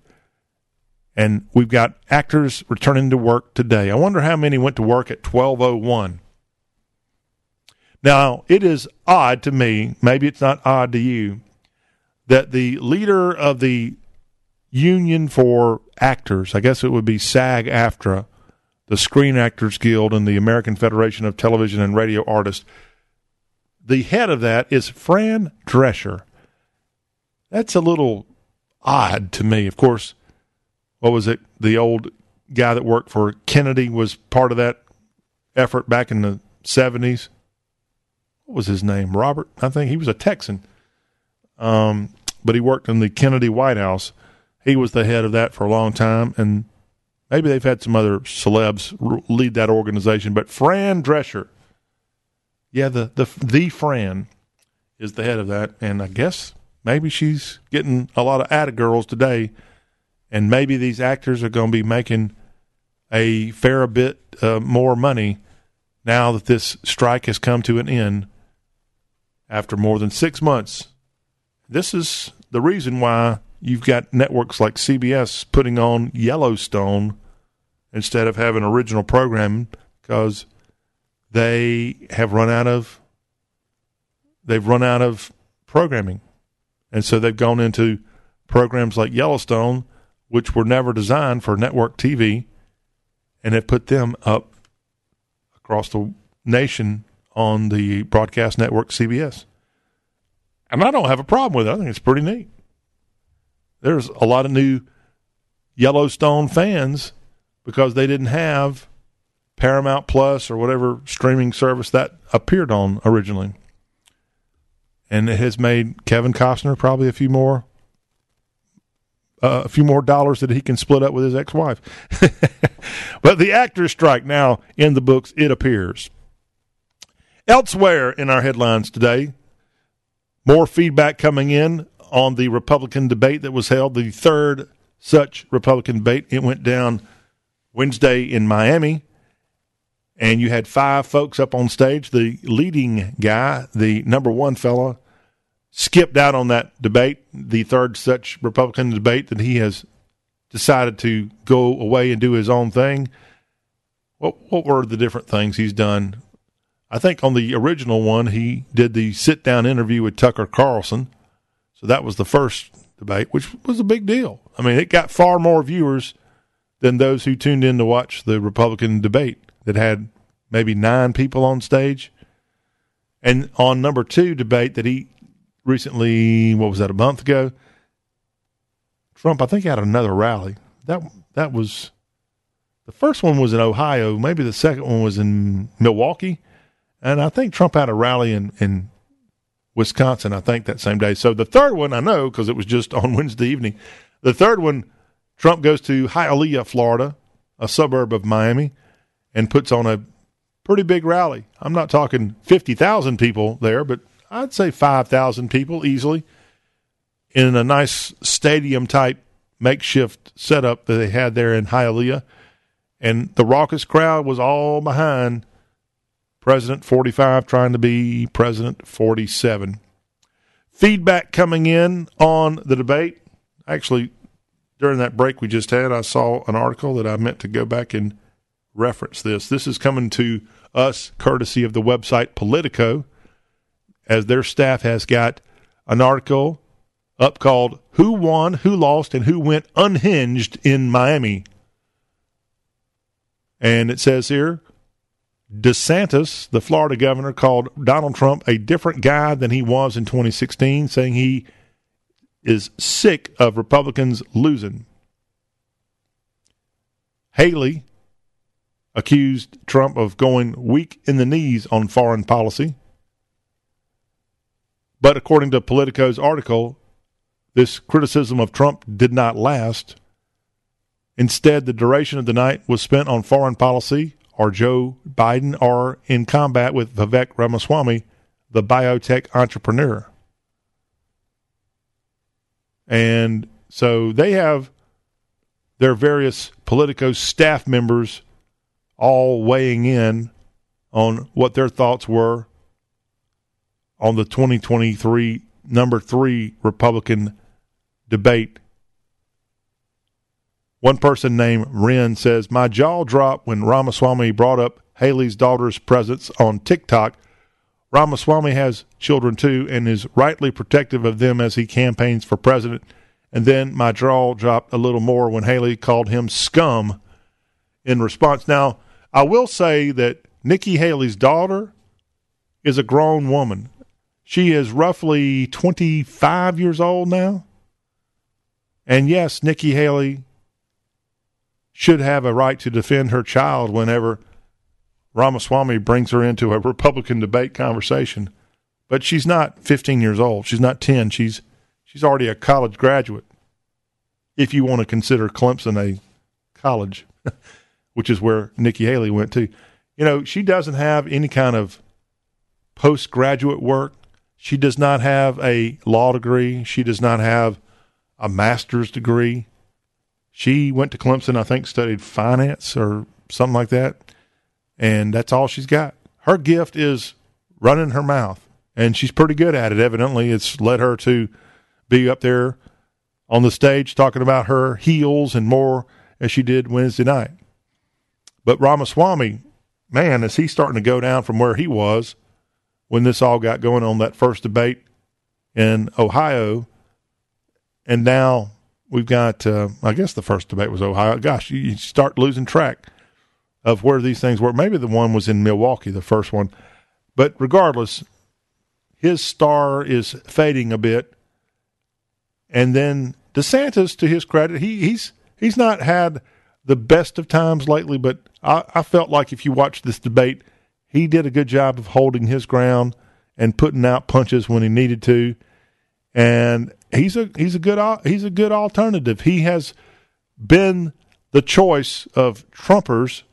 And we've got actors returning to work today. I wonder how many went to work at 1201. Now, it is odd to me, maybe it's not odd to you, that the leader of the union for actors, I guess it would be SAG AFTRA, the Screen Actors Guild, and the American Federation of Television and Radio Artists, the head of that is Fran Drescher. That's a little odd to me. Of course, what was it? The old guy that worked for Kennedy was part of that effort back in the 70s what was his name? Robert, I think he was a Texan. Um, but he worked in the Kennedy White House. He was the head of that for a long time, and maybe they've had some other celebs lead that organization. But Fran Drescher, yeah, the the the Fran is the head of that, and I guess maybe she's getting a lot of atta girls today, and maybe these actors are going to be making a fair bit uh, more money now that this strike has come to an end after more than six months. This is the reason why you've got networks like CBS putting on Yellowstone instead of having original programming because they have run out of they've run out of programming. And so they've gone into programs like Yellowstone, which were never designed for network TV, and have put them up across the nation on the broadcast network CBS. And I don't have a problem with it. I think it's pretty neat. There's a lot of new Yellowstone fans because they didn't have Paramount Plus or whatever streaming service that appeared on originally. and it has made Kevin Costner probably a few more uh, a few more dollars that he can split up with his ex-wife. but the actors strike now in the books it appears. Elsewhere in our headlines today, more feedback coming in on the Republican debate that was held, the third such Republican debate. It went down Wednesday in Miami, and you had five folks up on stage. The leading guy, the number one fella, skipped out on that debate, the third such Republican debate that he has decided to go away and do his own thing. What what were the different things he's done? I think on the original one he did the sit down interview with Tucker Carlson. So that was the first debate, which was a big deal. I mean, it got far more viewers than those who tuned in to watch the Republican debate that had maybe nine people on stage. And on number two debate that he recently, what was that, a month ago? Trump, I think, had another rally. That that was the first one was in Ohio. Maybe the second one was in Milwaukee, and I think Trump had a rally in in Wisconsin. I think that same day. So the third one I know because it was just on Wednesday evening. The third one, Trump goes to Hialeah, Florida, a suburb of Miami, and puts on a pretty big rally. I'm not talking fifty thousand people there, but I'd say 5,000 people easily in a nice stadium type makeshift setup that they had there in Hialeah. And the raucous crowd was all behind President 45 trying to be President 47. Feedback coming in on the debate. Actually, during that break we just had, I saw an article that I meant to go back and reference this. This is coming to us courtesy of the website Politico as their staff has got an article up called Who Won, Who Lost, and Who Went Unhinged in Miami. And it says here DeSantis, the Florida governor, called Donald Trump a different guy than he was in 2016, saying he is sick of Republicans losing. Haley accused Trump of going weak in the knees on foreign policy. But according to Politico's article, this criticism of Trump did not last. Instead, the duration of the night was spent on foreign policy or Joe Biden are in combat with Vivek Ramaswamy, the biotech entrepreneur. And so they have their various Politico staff members all weighing in on what their thoughts were on the 2023 number three Republican debate. One person named Ren says, My jaw dropped when Ramaswamy brought up Haley's daughter's presence on TikTok. Ramaswamy has children too and is rightly protective of them as he campaigns for president. And then my jaw dropped a little more when Haley called him scum in response. Now, I will say that Nikki Haley's daughter is a grown woman. She is roughly 25 years old now. And yes, Nikki Haley should have a right to defend her child whenever Ramaswamy brings her into a Republican debate conversation. But she's not 15 years old. She's not 10. She's she's already a college graduate. If you want to consider Clemson a college, which is where Nikki Haley went to. You know, she doesn't have any kind of postgraduate work. She does not have a law degree. She does not have a master's degree. She went to Clemson, I think, studied finance or something like that. And that's all she's got. Her gift is running her mouth, and she's pretty good at it. Evidently, it's led her to be up there on the stage talking about her heels and more as she did Wednesday night. But Ramaswamy, man, is he starting to go down from where he was when this all got going on that first debate in Ohio. And now we've got, uh, I guess the first debate was Ohio. Gosh, you start losing track of where these things were. Maybe the one was in Milwaukee, the first one. But regardless, his star is fading a bit. And then DeSantis, to his credit, he, he's he's not had the best of times lately, but I, I felt like if you watch this debate – he did a good job of holding his ground and putting out punches when he needed to. And he's a he's a good he's a good alternative. He has been the choice of Trumpers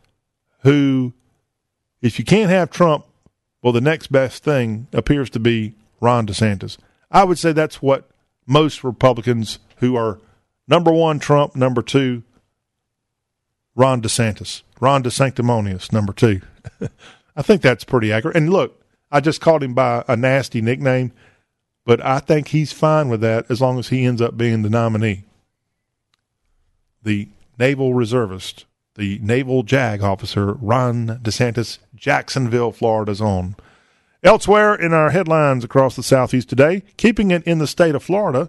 who, if you can't have Trump, well, the next best thing appears to be Ron DeSantis. I would say that's what most Republicans who are number one Trump, number two Ron DeSantis, Ron DeSanctimonious, number two. I think that's pretty accurate. And look, I just called him by a nasty nickname, but I think he's fine with that as long as he ends up being the nominee. The naval reservist, the naval JAG officer, Ron DeSantis, Jacksonville, Florida's own. Elsewhere in our headlines across the Southeast today, keeping it in the state of Florida,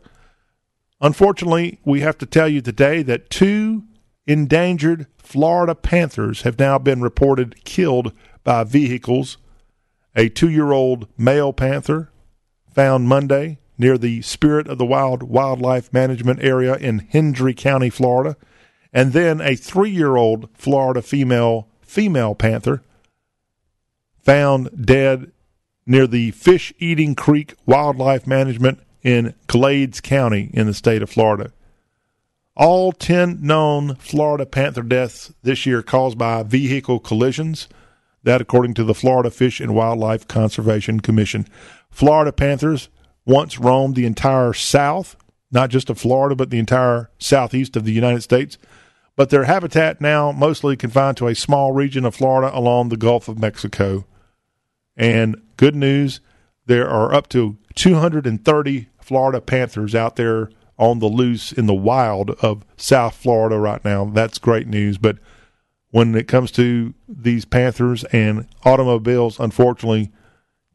unfortunately, we have to tell you today that two endangered Florida panthers have now been reported killed by vehicles. A two year old male panther found Monday near the Spirit of the Wild Wildlife Management Area in Hendry County, Florida, and then a three year old Florida female female panther found dead near the Fisheating Creek Wildlife Management in Glades County in the state of Florida. All 10 known Florida panther deaths this year caused by vehicle collisions. That, according to the Florida Fish and Wildlife Conservation Commission. Florida panthers once roamed the entire South, not just of Florida, but the entire southeast of the United States. But their habitat now mostly confined to a small region of Florida along the Gulf of Mexico. And good news, there are up to 230 Florida panthers out there on the loose in the wild of South Florida right now. That's great news. But when it comes to these panthers and automobiles, unfortunately,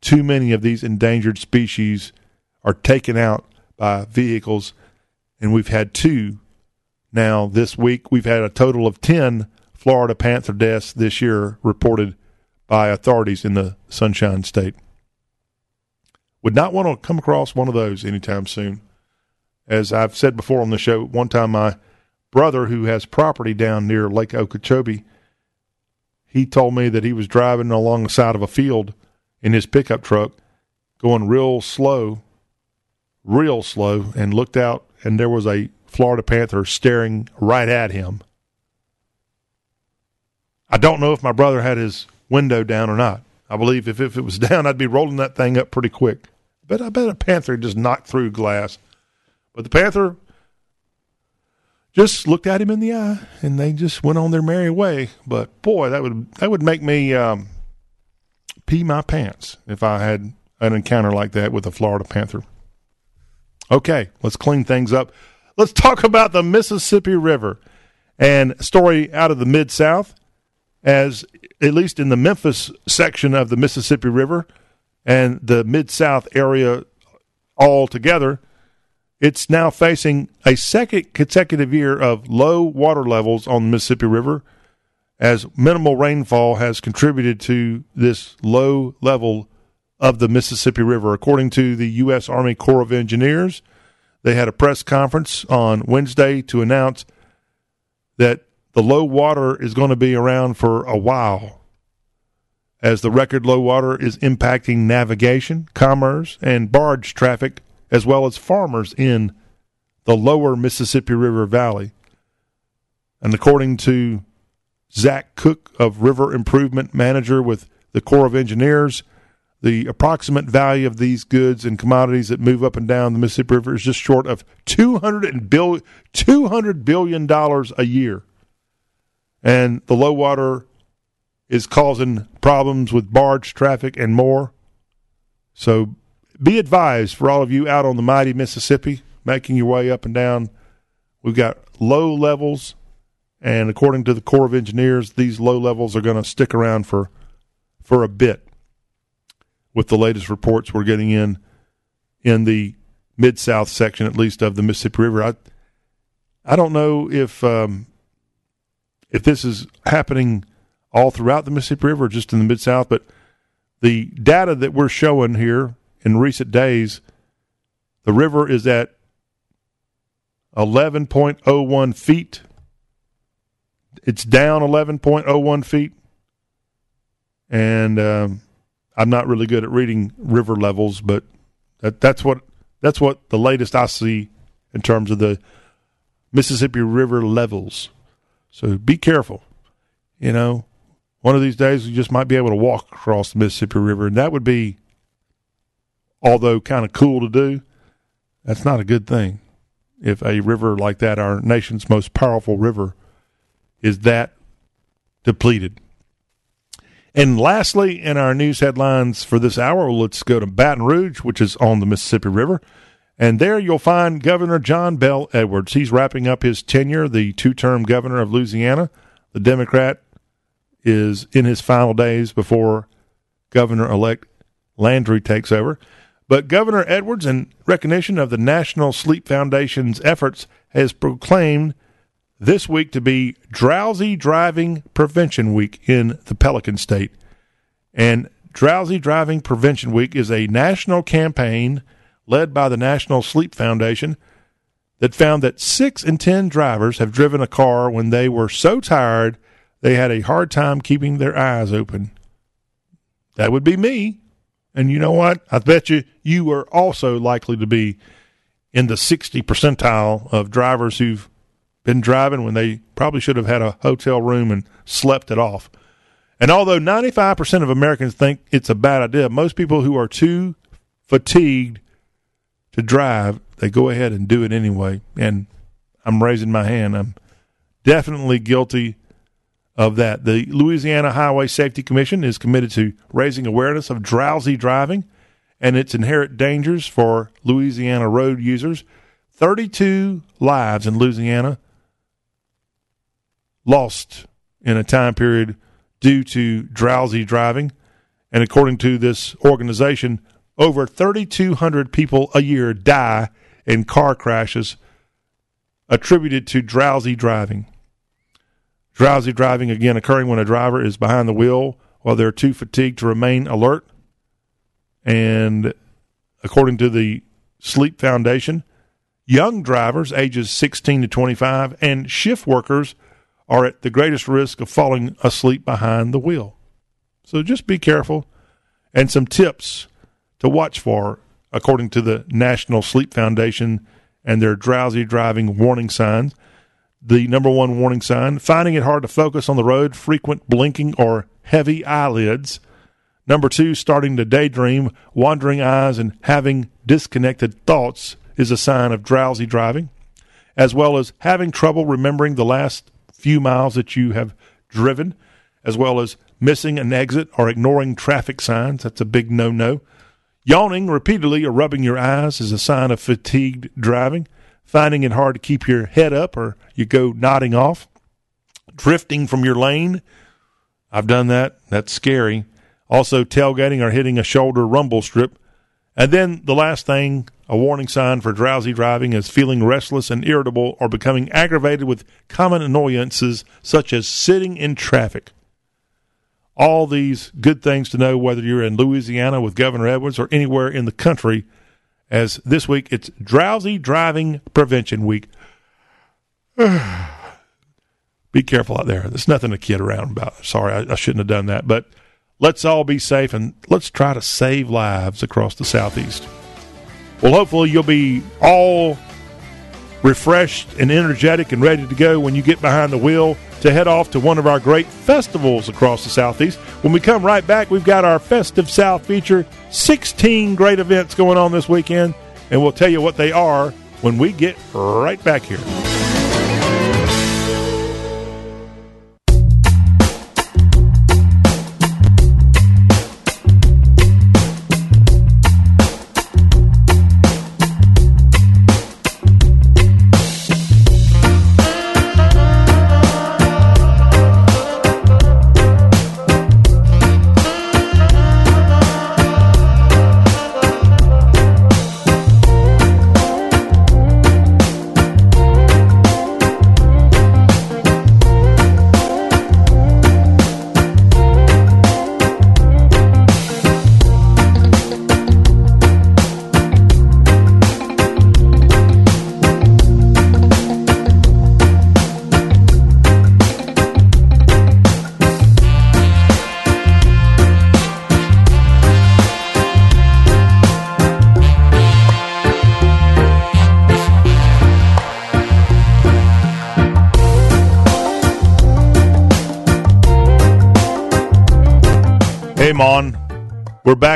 too many of these endangered species are taken out by vehicles. And we've had two now this week. We've had a total of 10 Florida panther deaths this year reported by authorities in the Sunshine State. Would not want to come across one of those anytime soon. As I've said before on the show, one time my brother, who has property down near Lake Okeechobee, he told me that he was driving along the side of a field in his pickup truck, going real slow, real slow, and looked out, and there was a Florida panther staring right at him. I don't know if my brother had his window down or not. I believe if, if it was down, I'd be rolling that thing up pretty quick. But I bet a panther just knocked through glass. But the panther just looked at him in the eye, and they just went on their merry way. But boy, that would that would make me um, pee my pants if I had an encounter like that with a Florida panther. Okay, let's clean things up. Let's talk about the Mississippi River and story out of the Mid South, as at least in the Memphis section of the Mississippi River and the Mid South area altogether it's now facing a second consecutive year of low water levels on the Mississippi River as minimal rainfall has contributed to this low level of the Mississippi River. According to the U.S. Army Corps of Engineers, they had a press conference on Wednesday to announce that the low water is going to be around for a while as the record low water is impacting navigation, commerce, and barge traffic as well as farmers in the lower Mississippi River Valley. And according to Zach Cook of River Improvement Manager with the Corps of Engineers, the approximate value of these goods and commodities that move up and down the Mississippi River is just short of $200 billion, $200 billion a year. And the low water is causing problems with barge traffic and more. So be advised for all of you out on the mighty Mississippi, making your way up and down. We've got low levels, and according to the Corps of Engineers, these low levels are going to stick around for for a bit. With the latest reports we're getting in in the mid south section, at least of the Mississippi River, I I don't know if um, if this is happening all throughout the Mississippi River, just in the mid south, but the data that we're showing here in recent days, the river is at 11.01 feet. It's down 11.01 feet. And um, I'm not really good at reading river levels, but that, that's what that's what the latest I see in terms of the Mississippi River levels. So be careful. You know, one of these days you just might be able to walk across the Mississippi River, and that would be, although kind of cool to do, that's not a good thing. If a river like that, our nation's most powerful river, is that depleted. And lastly, in our news headlines for this hour, let's go to Baton Rouge, which is on the Mississippi River. And there you'll find Governor John Bel Edwards. He's wrapping up his tenure, the two term governor of Louisiana. The Democrat is in his final days before Governor elect Landry takes over. But Governor Edwards, in recognition of the National Sleep Foundation's efforts, has proclaimed this week to be Drowsy Driving Prevention Week in the Pelican State. And Drowsy Driving Prevention Week is a national campaign led by the National Sleep Foundation that found that six in ten drivers have driven a car when they were so tired they had a hard time keeping their eyes open. That would be me. And you know what? I bet you you are also likely to be in the 60 percentile of drivers who've been driving when they probably should have had a hotel room and slept it off. And although 95% of Americans think it's a bad idea, most people who are too fatigued to drive, they go ahead and do it anyway. And I'm raising my hand. I'm definitely guilty of that. The Louisiana Highway Safety Commission is committed to raising awareness of drowsy driving and its inherent dangers for Louisiana road users. 32 lives in Louisiana lost in a time period due to drowsy driving. And according to this organization, over 3,200 people a year die in car crashes attributed to drowsy driving. Drowsy driving, again, occurring when a driver is behind the wheel while they're too fatigued to remain alert. And according to the Sleep Foundation, young drivers ages 16 to 25 and shift workers are at the greatest risk of falling asleep behind the wheel. So just be careful. And some tips to watch for, according to the National Sleep Foundation and their drowsy driving warning signs. The number one warning sign finding it hard to focus on the road, frequent blinking or heavy eyelids. Number two, starting to daydream, wandering eyes, and having disconnected thoughts is a sign of drowsy driving, as well as having trouble remembering the last few miles that you have driven, as well as missing an exit or ignoring traffic signs. That's a big no no. Yawning repeatedly or rubbing your eyes is a sign of fatigued driving. Finding it hard to keep your head up or you go nodding off. Drifting from your lane. I've done that. That's scary. Also, tailgating or hitting a shoulder rumble strip. And then the last thing, a warning sign for drowsy driving is feeling restless and irritable or becoming aggravated with common annoyances such as sitting in traffic all these good things to know whether you're in Louisiana with Governor Edwards or anywhere in the country. As this week it's Drowsy Driving Prevention Week. be careful out there. There's nothing to kid around about. Sorry, I, I shouldn't have done that. But let's all be safe and let's try to save lives across the Southeast. Well, hopefully, you'll be all refreshed and energetic and ready to go when you get behind the wheel to head off to one of our great festivals across the Southeast. When we come right back, we've got our Festive South feature 16 great events going on this weekend, and we'll tell you what they are when we get right back here.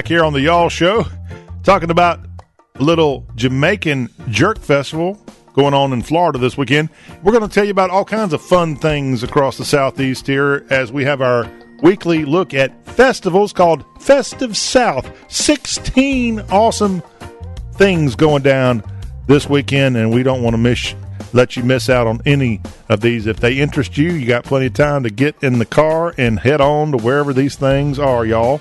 Back here on the Y'all Show talking about a little Jamaican Jerk Festival going on in Florida this weekend. We're going to tell you about all kinds of fun things across the Southeast here as we have our weekly look at festivals called Festive South. 16 awesome things going down this weekend, and we don't want to miss let you miss out on any of these. If they interest you, you got plenty of time to get in the car and head on to wherever these things are, y'all.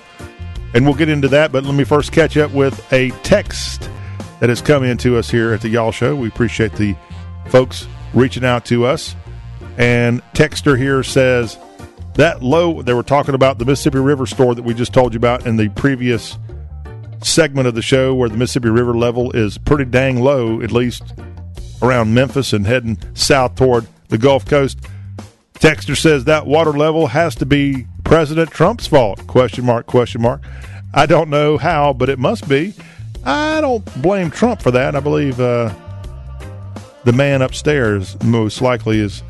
And we'll get into that, but let me first catch up with a text that has come into us here at the Y'all Show. We appreciate the folks reaching out to us. And Texter here says that low, they were talking about the Mississippi River store that we just told you about in the previous segment of the show where the Mississippi River level is pretty dang low, at least around Memphis and heading south toward the Gulf Coast. Texter says that water level has to be President Trump's fault. Question mark, question mark. I don't know how, but it must be. I don't blame Trump for that. I believe uh, the man upstairs most likely is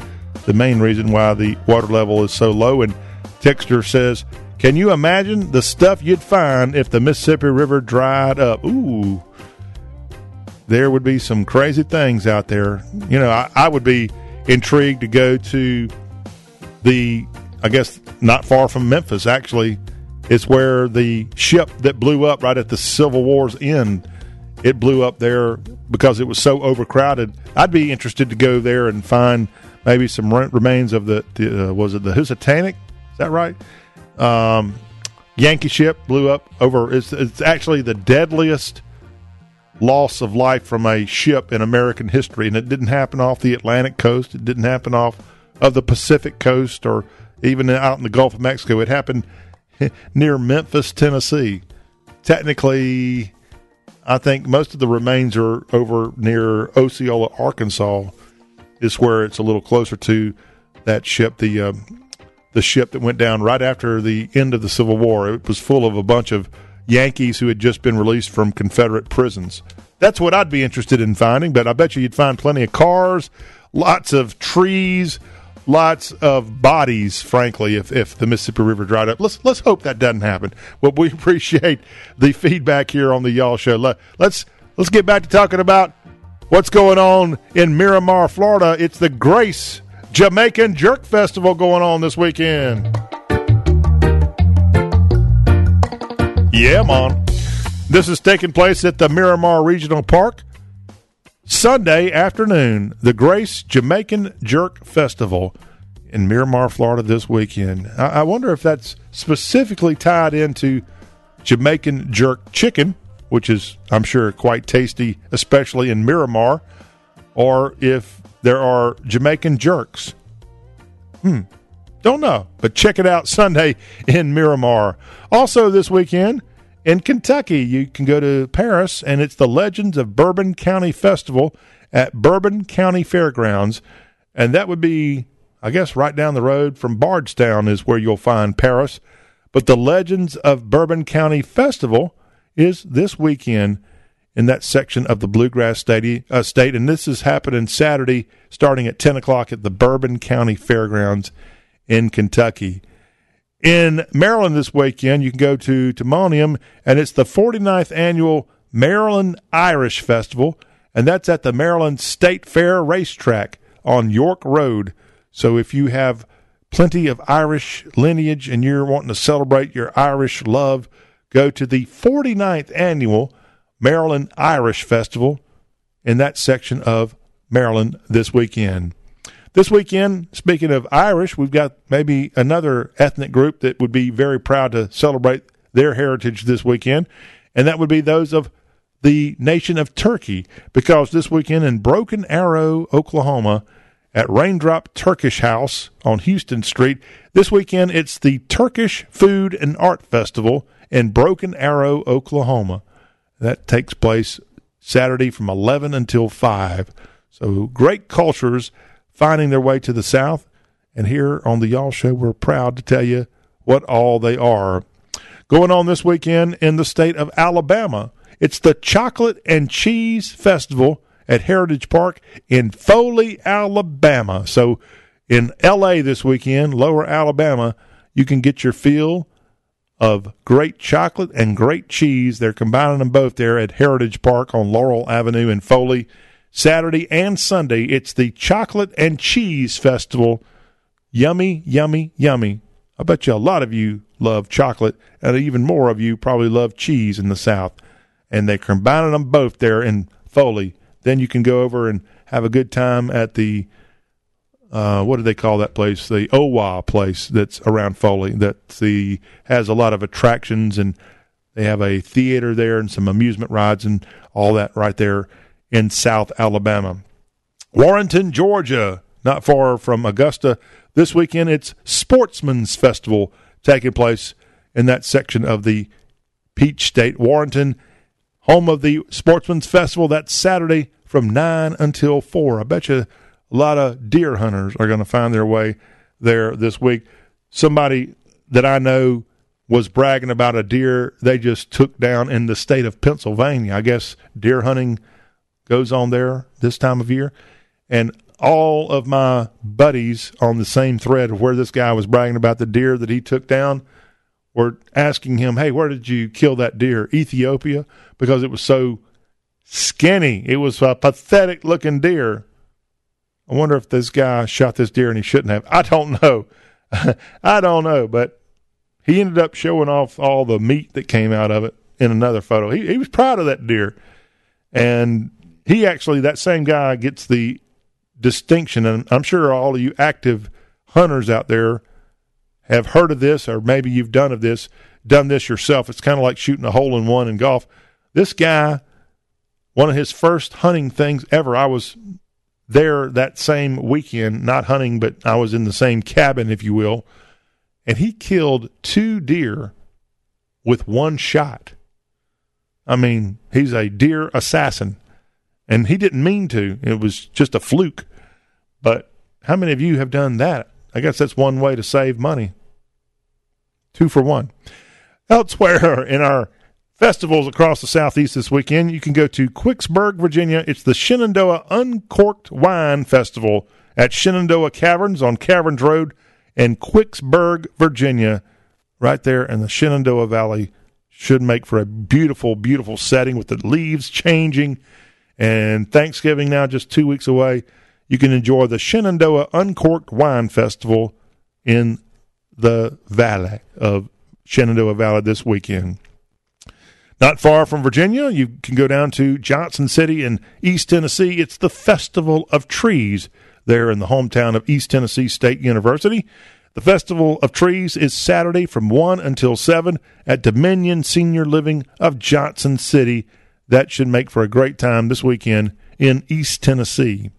the main reason why the water level is so low. And Texter says, Can you imagine the stuff you'd find if the Mississippi River dried up? Ooh, there would be some crazy things out there. You know, I, I would be intrigued to go to the, I guess, not far from Memphis, actually. It's where the ship that blew up right at the Civil War's end, it blew up there because it was so overcrowded. I'd be interested to go there and find maybe some remains of the, the uh, was it the Housatonic? Is that right? Um, Yankee ship blew up over. It's, it's actually the deadliest loss of life from a ship in American history, and it didn't happen off the Atlantic coast. It didn't happen off of the Pacific coast or even out in the Gulf of Mexico. It happened near Memphis, Tennessee. Technically, I think most of the remains are over near Osceola, Arkansas. Is where it's a little closer to that ship. The uh, the ship that went down right after the end of the Civil War. It was full of a bunch of Yankees who had just been released from Confederate prisons. That's what I'd be interested in finding, but I bet you you'd find plenty of cars, lots of trees, lots of bodies, frankly, if, if the Mississippi River dried up. Let's let's hope that doesn't happen. But we appreciate the feedback here on the Y'all Show. Let, let's let's get back to talking about what's going on in Miramar, Florida. It's the Grace Jamaican Jerk Festival going on this weekend. Yeah, man. This is taking place at the Miramar Regional Park. Sunday afternoon, the Grace Jamaican Jerk Festival in Miramar, Florida this weekend. I, I wonder if that's specifically tied into Jamaican jerk chicken, which is, I'm sure, quite tasty, especially in Miramar, or if there are Jamaican jerks. Hmm. Don't know, but check it out Sunday in Miramar. Also, this weekend in Kentucky, you can go to Paris, and it's the Legends of Bourbon County Festival at Bourbon County Fairgrounds. And that would be, I guess, right down the road from Bardstown, is where you'll find Paris. But the Legends of Bourbon County Festival is this weekend in that section of the Bluegrass State, uh, state. And this is happening Saturday, starting at 10 o'clock at the Bourbon County Fairgrounds in Kentucky. In Maryland this weekend, you can go to Timonium, and it's the 49th annual Maryland Irish Festival, and that's at the Maryland State Fair Racetrack on York Road. So if you have plenty of Irish lineage and you're wanting to celebrate your Irish love, go to the 49th annual Maryland Irish Festival in that section of Maryland this weekend. This weekend, speaking of Irish, we've got maybe another ethnic group that would be very proud to celebrate their heritage this weekend, and that would be those of the nation of Turkey, because this weekend in Broken Arrow, Oklahoma, at Raindrop Turkish House on Houston Street, this weekend it's the Turkish Food and Art Festival in Broken Arrow, Oklahoma. That takes place Saturday from 11 until 5. So great cultures finding their way to the South. And here on the Y'all Show, we're proud to tell you what all they are. Going on this weekend in the state of Alabama, it's the Chocolate and Cheese Festival at Heritage Park in Foley, Alabama. So in LA this weekend, lower Alabama, you can get your fill of great chocolate and great cheese. They're combining them both there at Heritage Park on Laurel Avenue in Foley. Saturday and Sunday, it's the Chocolate and Cheese Festival. Yummy, yummy, yummy. I bet you a lot of you love chocolate, and even more of you probably love cheese in the South. And they're combining them both there in Foley. Then you can go over and have a good time at the uh, what do they call that place? The OWA place that's around Foley that the has a lot of attractions and they have a theater there and some amusement rides and all that right there in South Alabama. Warrenton, Georgia, not far from Augusta. This weekend it's Sportsman's Festival taking place in that section of the Peach State. Warrenton, home of the Sportsman's Festival. That's Saturday from 9 until 4. I bet you a lot of deer hunters are going to find their way there this week. Somebody that I know was bragging about a deer they just took down in the state of Pennsylvania. I guess deer hunting goes on there this time of year. And all of my buddies on the same thread of where this guy was bragging about the deer that he took down were asking him, Hey, where did you kill that deer? Ethiopia? Because it was so skinny. It was a pathetic looking deer. I wonder if this guy shot this deer and he shouldn't have. I don't know. I don't know, but he ended up showing off all the meat that came out of it in another photo. He, he was proud of that deer. And he actually, that same guy gets the distinction. And I'm sure all of you active hunters out there have heard of this, or maybe you've done of this, done this yourself. It's kind of like shooting a hole in one in golf. This guy, one of his first hunting things ever, I was there that same weekend, not hunting, but I was in the same cabin, if you will, and he killed two deer with one shot. I mean, he's a deer assassin, and he didn't mean to. It was just a fluke. But how many of you have done that? I guess that's one way to save money. Two for one. Elsewhere in our festivals across the southeast this weekend. You can go to Quicksburg, Virginia. It's the Shenandoah Uncorked Wine Festival at Shenandoah Caverns on Caverns Road in Quicksburg, Virginia, right there in the Shenandoah Valley. Should make for a beautiful, beautiful setting with the leaves changing. And Thanksgiving now just two weeks away. You can enjoy the Shenandoah Uncorked Wine Festival in the valley of Shenandoah Valley this weekend. Not far from Virginia, you can go down to Johnson City in East Tennessee. It's the Festival of Trees there in the hometown of East Tennessee State University. The Festival of Trees is Saturday from 1 until 7 at Dominion Senior Living of Johnson City. That should make for a great time this weekend in East Tennessee.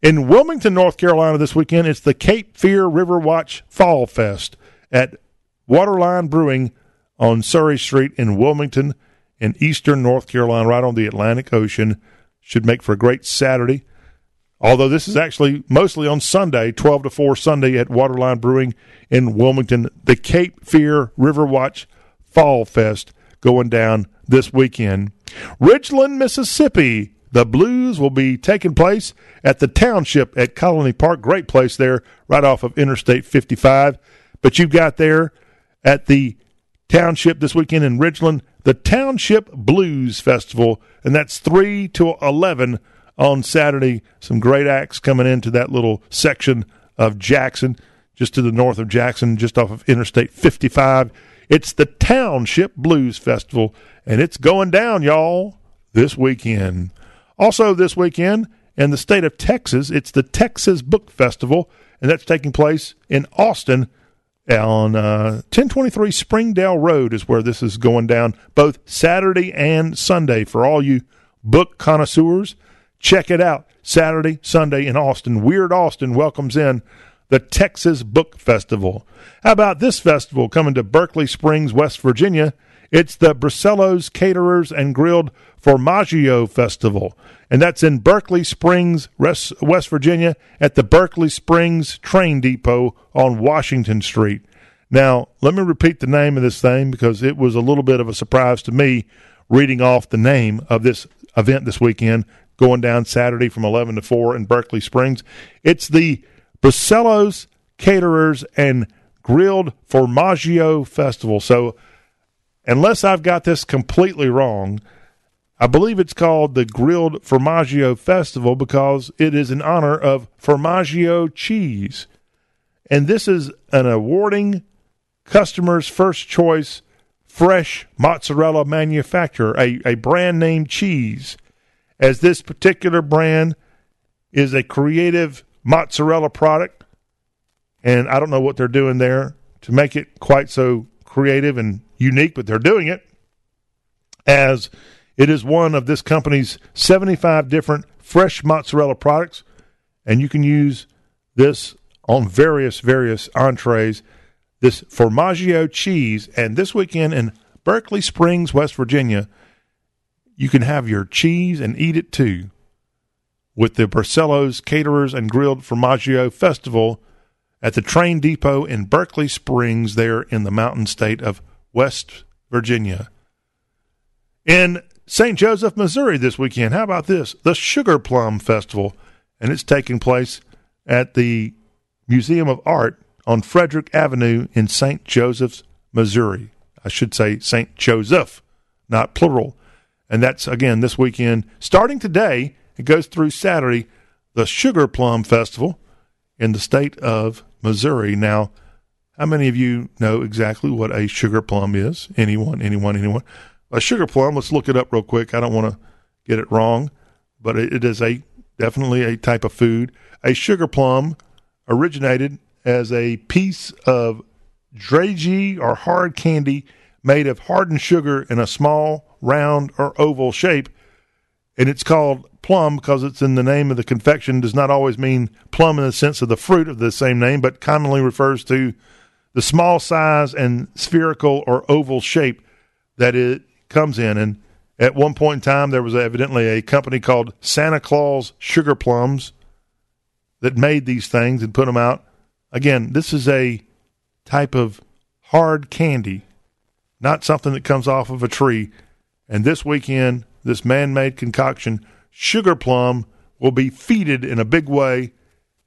In Wilmington, North Carolina this weekend, it's the Cape Fear River Watch Fall Fest at Waterline Brewing on Surry Street in Wilmington in eastern North Carolina, right on the Atlantic Ocean. Should make for a great Saturday. Although this is actually mostly on Sunday, 12 to 4 Sunday at Waterline Brewing in Wilmington. The Cape Fear River Watch Fall Fest going down this weekend. Ridgeland, Mississippi. The Blues will be taking place at the Township at Colony Park. Great place there, right off of Interstate 55. But you've got there at the Township this weekend in Ridgeland, the Township Blues Festival, and that's 3 to 11 on Saturday. Some great acts coming into that little section of Jackson, just to the north of Jackson, just off of Interstate 55. It's the Township Blues Festival, and it's going down, y'all, this weekend. Also, this weekend in the state of Texas, it's the Texas Book Festival, and that's taking place in Austin on uh, 1023 Springdale Road is where this is going down both Saturday and Sunday for all you book connoisseurs. Check it out Saturday, Sunday in Austin. Weird Austin welcomes in the Texas Book Festival. How about this festival coming to Berkeley Springs, West Virginia? It's the Brucello's Caterers and Grilled Formaggio Festival, and that's in Berkeley Springs, West Virginia, at the Berkeley Springs Train Depot on Washington Street. Now, let me repeat the name of this thing because it was a little bit of a surprise to me reading off the name of this event this weekend, going down Saturday from 11 to 4 in Berkeley Springs. It's the Brucello's Caterers and Grilled Formaggio Festival. So unless I've got this completely wrong, I believe it's called the Grilled Formaggio Festival because it is in honor of Formaggio cheese. And this is an awarding customers' first choice fresh mozzarella manufacturer, a, a brand name cheese, as this particular brand is a creative mozzarella product. And I don't know what they're doing there to make it quite so creative and unique, but they're doing it as it is one of this company's 75 different fresh mozzarella products. And you can use this on various, various entrees. This Formaggio cheese. And this weekend in Berkeley Springs, West Virginia, you can have your cheese and eat it too with the Barcelos Caterers and Grilled Formaggio Festival at the train depot in Berkeley Springs, there in the mountain state of West Virginia. In St. Joseph, Missouri this weekend, how about this? The Sugar Plum Festival, and it's taking place at the Museum of Art on Frederick Avenue in St. Joseph's, Missouri. I should say St. Joseph, not plural. And that's again this weekend, starting today it goes through Saturday, the Sugar Plum Festival in the state of Missouri. Now, how many of you know exactly what a sugar plum is? Anyone, anyone, anyone? A sugar plum, let's look it up real quick. I don't want to get it wrong, but it is a definitely a type of food. A sugar plum originated as a piece of dragee or hard candy made of hardened sugar in a small, round, or oval shape. And it's called plum because it's in the name of the confection does not always mean plum in the sense of the fruit of the same name, but commonly refers to the small size and spherical or oval shape that it comes in. And at one point in time, there was evidently a company called Santa Claus Sugar Plums that made these things and put them out. Again, this is a type of hard candy, not something that comes off of a tree. And this weekend, this man made concoction Sugar Plum will be feeded in a big way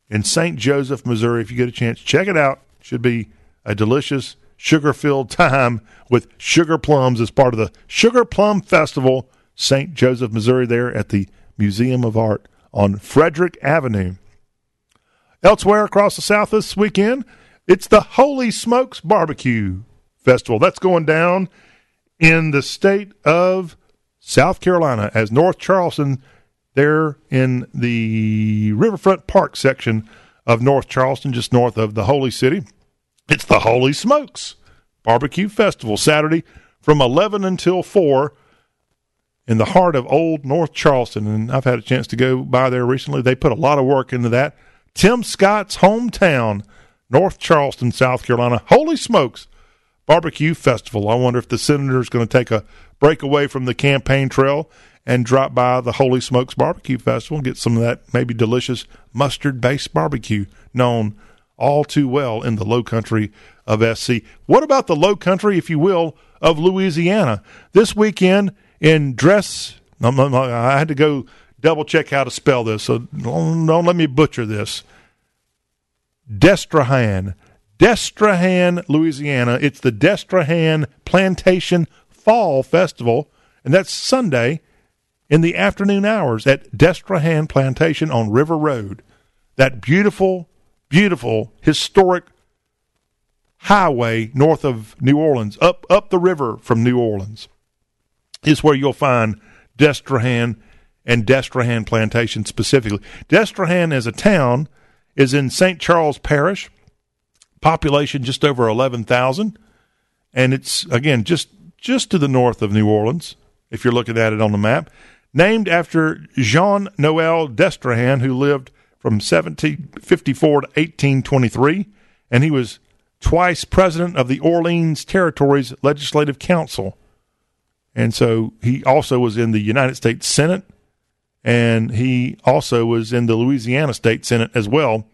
in St. Joseph, Missouri. If you get a chance, check it out. Should be a delicious sugar filled time with sugar plums as part of the Sugar Plum Festival, St. Joseph, Missouri, there at the Museum of Art on Frederick Avenue. Elsewhere across the South this weekend, it's the Holy Smokes Barbecue Festival. That's going down in the state of South Carolina as North Charleston there in the Riverfront Park section of North Charleston, just north of the Holy City. It's the Holy Smokes Barbecue Festival, Saturday from 11 until 4 in the heart of old North Charleston. And I've had a chance to go by there recently. They put a lot of work into that. Tim Scott's hometown, North Charleston, South Carolina. Holy Smokes Barbecue Festival. I wonder if the senator is going to take a break away from the campaign trail and drop by the Holy Smokes Barbecue Festival and get some of that maybe delicious mustard based barbecue known all too well in the low country of SC. What about the low country, if you will, of Louisiana? This weekend in Dress, I had to go double check how to spell this, so don't, let me butcher this. Destrehan. Destrehan, Louisiana. It's the Destrehan Plantation Fall Festival, and that's Sunday in the afternoon hours at Destrehan Plantation on River Road. That beautiful, beautiful, historic highway north of New Orleans, up up the river from New Orleans, is where you'll find Destrehan and Destrehan Plantation specifically. Destrehan as a town is in St. Charles Parish, population just over 11,000, and it's again just just to the north of New Orleans if you're looking at it on the map named after Jean Noel Destrehan, who lived from 1754 to 1823, and he was twice president of the Orleans Territories Legislative Council. And so he also was in the United States Senate, and he also was in the Louisiana State Senate as well.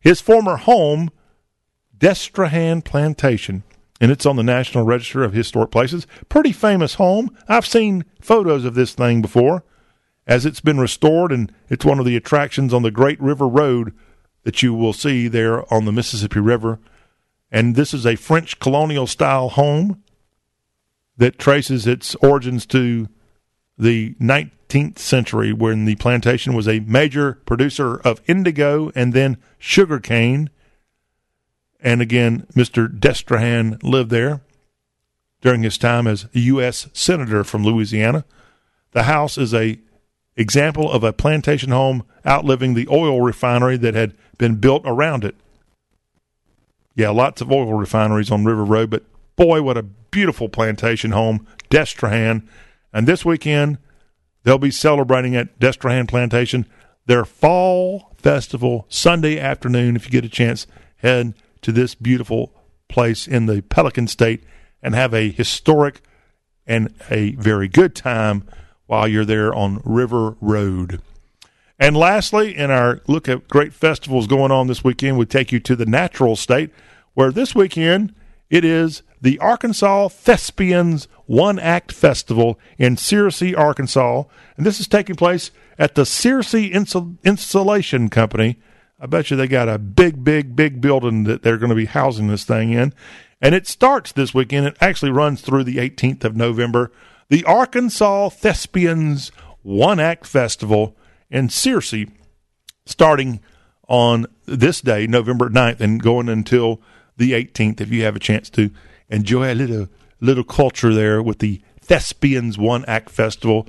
His former home, Destrehan Plantation, and it's on the National Register of Historic Places. Pretty famous home. I've seen photos of this thing before as it's been restored, and it's one of the attractions on the Great River Road that you will see there on the Mississippi River. And this is a French colonial style home that traces its origins to the 19th century when the plantation was a major producer of indigo and then sugarcane. And again, Mr. Destrehan lived there during his time as a U.S. Senator from Louisiana. The house is a example of a plantation home outliving the oil refinery that had been built around it. Yeah, lots of oil refineries on River Road, but boy, what a beautiful plantation home, Destrehan. And this weekend, they'll be celebrating at Destrehan Plantation their fall festival Sunday afternoon. If you get a chance, head to this beautiful place in the Pelican State and have a historic and a very good time while you're there on River Road. And lastly, in our look at great festivals going on this weekend, we take you to the natural state, where this weekend it is the Arkansas Thespians One Act Festival in Searcy, Arkansas. And this is taking place at the Searcy Insul- Installation Company. I bet you they got a big, big, big building that they're going to be housing this thing in. And it starts this weekend. It actually runs through the 18th of November. The Arkansas Thespians One Act Festival in Searcy, starting on this day, November 9th, and going until the 18th. If you have a chance to enjoy a little little culture there with the Thespians One Act Festival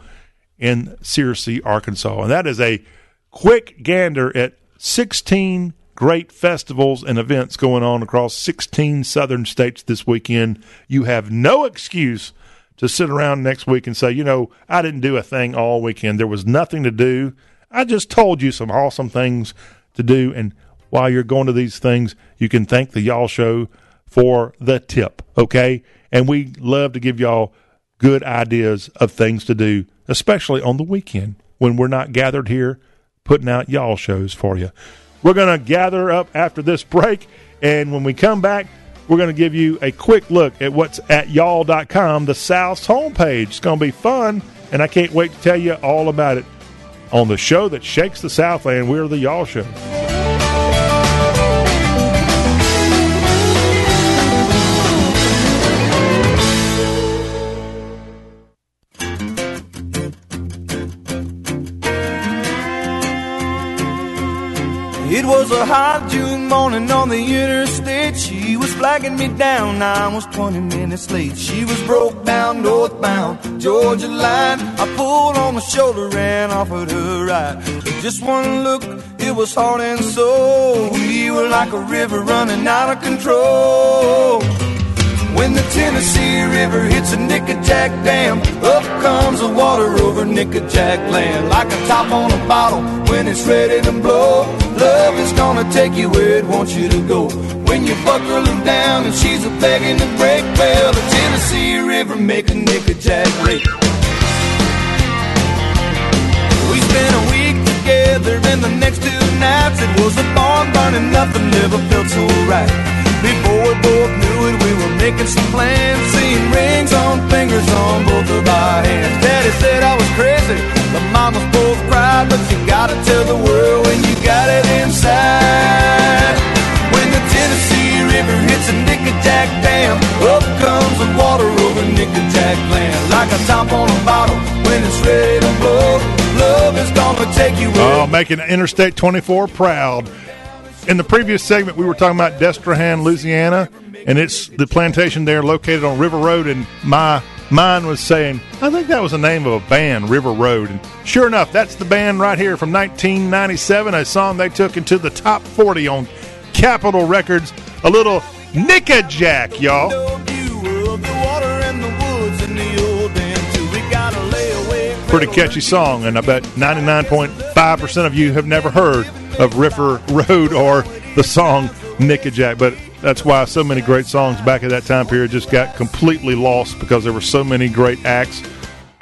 in Searcy, Arkansas, and that is a quick gander at 16 great festivals and events going on across 16 southern states this weekend. You have no excuse to sit around next week and say, you know, I didn't do a thing all weekend. There was nothing to do. I just told you some awesome things to do. And while you're going to these things, you can thank the Y'all Show for the tip, okay? And we love to give y'all good ideas of things to do, especially on the weekend when we're not gathered here putting out Y'all shows for you. We're going to gather up after this break, and when we come back, we're going to give you a quick look at what's at y'all.com, the South's homepage. It's going to be fun, and I can't wait to tell you all about it on the show that shakes the Southland. We're the Y'all Show. Was a hot June morning on the interstate. She was flagging me down. I was 20 minutes late. She was broke down northbound, Georgia line. I pulled on the shoulder and offered her a ride. But just one look, it was heart and soul. We were like a river running out of control. When the Tennessee River hits a Nickajack Dam, up comes the water over Nickajack land. Like a top on a bottle when it's ready to blow. Love is gonna take you where it wants you to go. When you buckle her down and she's a begging to break, well, the Tennessee River make a Nickajack break. We spent a week together and the next two nights it was a barn burning, nothing ever felt so right. Before we both knew it, we were making some plans, seeing rings on fingers on both of our hands. Daddy said I was crazy, the mamas both cried, but you gotta tell the world when you got it inside. When the Tennessee River hits a Nickajack Dam, up comes the water over Nickajack land. Like a top on a bottle when it's ready to blow. Love is gonna take you Oh, making Interstate 24 proud. In the previous segment, we were talking about Destrehan, Louisiana, and it's the plantation there located on River Road. And my mind was saying, I think that was the name of a band, River Road. And sure enough, that's the band right here from 1997, a song they took into the top 40 on Capitol Records. A little Nickajack, y'all. Pretty catchy song, and I bet 99.5% of you have never heard of River Road or the song Nickajack. But that's why so many great songs back at that time period just got completely lost because there were so many great acts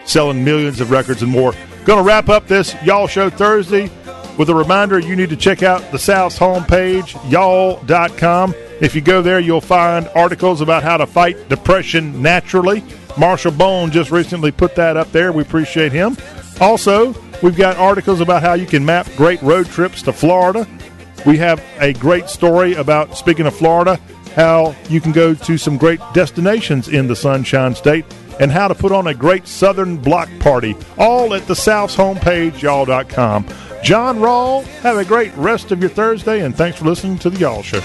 selling millions of records and more. Going to wrap up this Y'all Show Thursday with a reminder you need to check out the South's homepage, y'all.com. If you go there, you'll find articles about how to fight depression naturally. Marshall Bone just recently put that up there. We appreciate him. Also, we've got articles about how you can map great road trips to Florida. We have a great story about, speaking of Florida, how you can go to some great destinations in the Sunshine State. and how to put on a great Southern block party, all at the South's homepage, y'all.com. John Rawl, have a great rest of your Thursday, and thanks for listening to the Y'all Show.